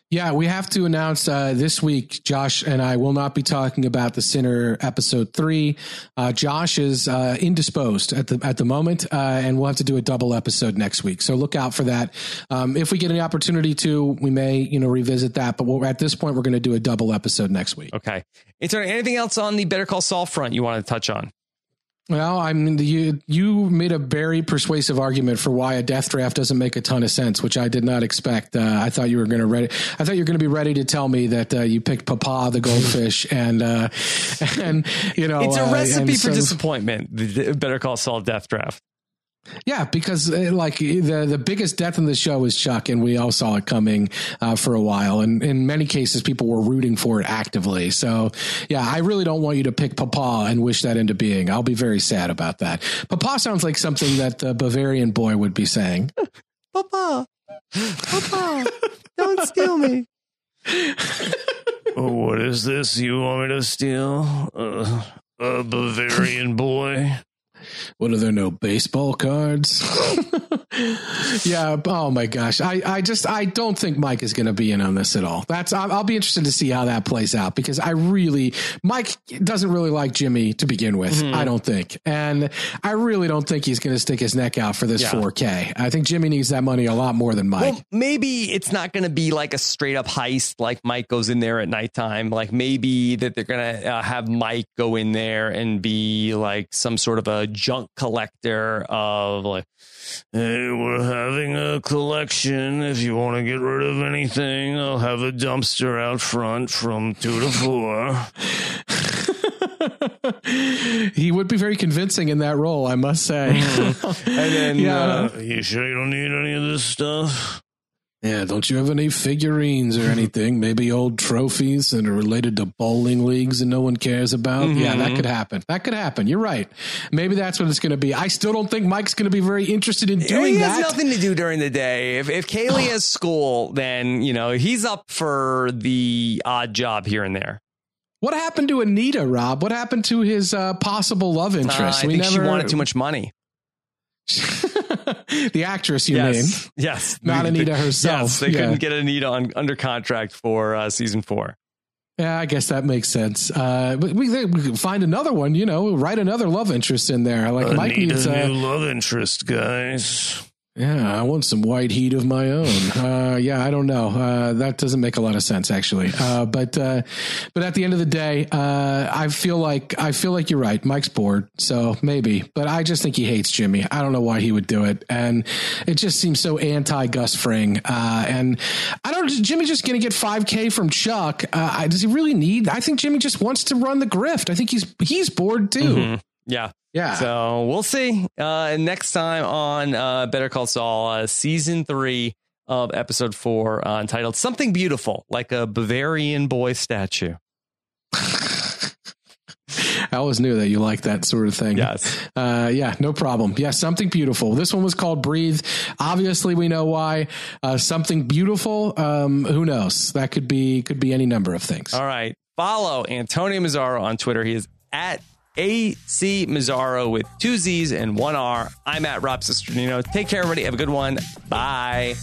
Yeah, we have to announce uh, this week. Josh and I will not be talking about the Sinner episode three. Uh, Josh is uh, indisposed at the at the moment, uh, and we'll have to do a double episode next week. So look out for that. Um, if we get an opportunity to, we may you know revisit that. But we'll, at this point, we're going to do a double episode next week. Okay. Is there anything else on the Better Call Saul front you want to touch on? Well, I mean, you you made a very persuasive argument for why a death draft doesn't make a ton of sense, which I did not expect. Uh, I thought you were going to ready. I thought you were going to be ready to tell me that uh, you picked Papa the goldfish, and uh, and you know it's a uh, recipe for disappointment. The Better Call Saul death draft. Yeah, because uh, like the the biggest death in the show is Chuck, and we all saw it coming uh, for a while. And in many cases, people were rooting for it actively. So, yeah, I really don't want you to pick Papa and wish that into being. I'll be very sad about that. Papa sounds like something that the Bavarian boy would be saying. Papa, Papa, don't steal me. oh, what is this you want me to steal? Uh, a Bavarian boy? What are there no baseball cards? yeah. Oh my gosh. I, I just I don't think Mike is going to be in on this at all. That's I'll, I'll, be interested to see how that plays out because I really Mike doesn't really like Jimmy to begin with. Mm-hmm. I don't think, and I really don't think he's going to stick his neck out for this yeah. 4K. I think Jimmy needs that money a lot more than Mike. Well, maybe it's not going to be like a straight up heist like Mike goes in there at nighttime. Like maybe that they're going to uh, have Mike go in there and be like some sort of a junk collector of like hey we're having a collection if you want to get rid of anything i'll have a dumpster out front from two to four he would be very convincing in that role i must say mm-hmm. and then yeah. Uh, you sure you don't need any of this stuff yeah, don't you have any figurines or anything? Maybe old trophies that are related to bowling leagues and no one cares about? Mm-hmm. Yeah, that could happen. That could happen. You're right. Maybe that's what it's going to be. I still don't think Mike's going to be very interested in doing he that. He has nothing to do during the day. If, if Kaylee has school, then, you know, he's up for the odd job here and there. What happened to Anita, Rob? What happened to his uh, possible love interest? Uh, I we think never... she wanted too much money. the actress, you yes. mean? Yes. Not Anita herself. Yes, they yeah. couldn't get Anita on, under contract for uh, season four. Yeah, I guess that makes sense. Uh, but we, we find another one, you know, write another love interest in there. Like Anita Mike needs a new love interest, guys. Yeah, I want some white heat of my own. Uh, yeah, I don't know. Uh, that doesn't make a lot of sense, actually. Uh, but uh, but at the end of the day, uh, I feel like I feel like you're right. Mike's bored, so maybe. But I just think he hates Jimmy. I don't know why he would do it, and it just seems so anti Gus Fring. Uh, and I don't. Jimmy just going to get 5K from Chuck. does he really need? I think Jimmy just wants to run the grift. I think he's he's bored too. Mm-hmm. Yeah. Yeah. So we'll see. Uh, next time on uh, Better Call Saul, uh, season three of episode four, uh, entitled Something Beautiful, like a Bavarian boy statue. I always knew that you like that sort of thing. Yes. Uh, yeah, no problem. Yeah, something beautiful. This one was called Breathe. Obviously, we know why. Uh, something beautiful. Um, who knows? That could be could be any number of things. All right. Follow Antonio Mazzaro on Twitter. He is at AC Mazzaro with two Z's and one R. I'm at Rob Cesternino. Take care, everybody. Have a good one. Bye.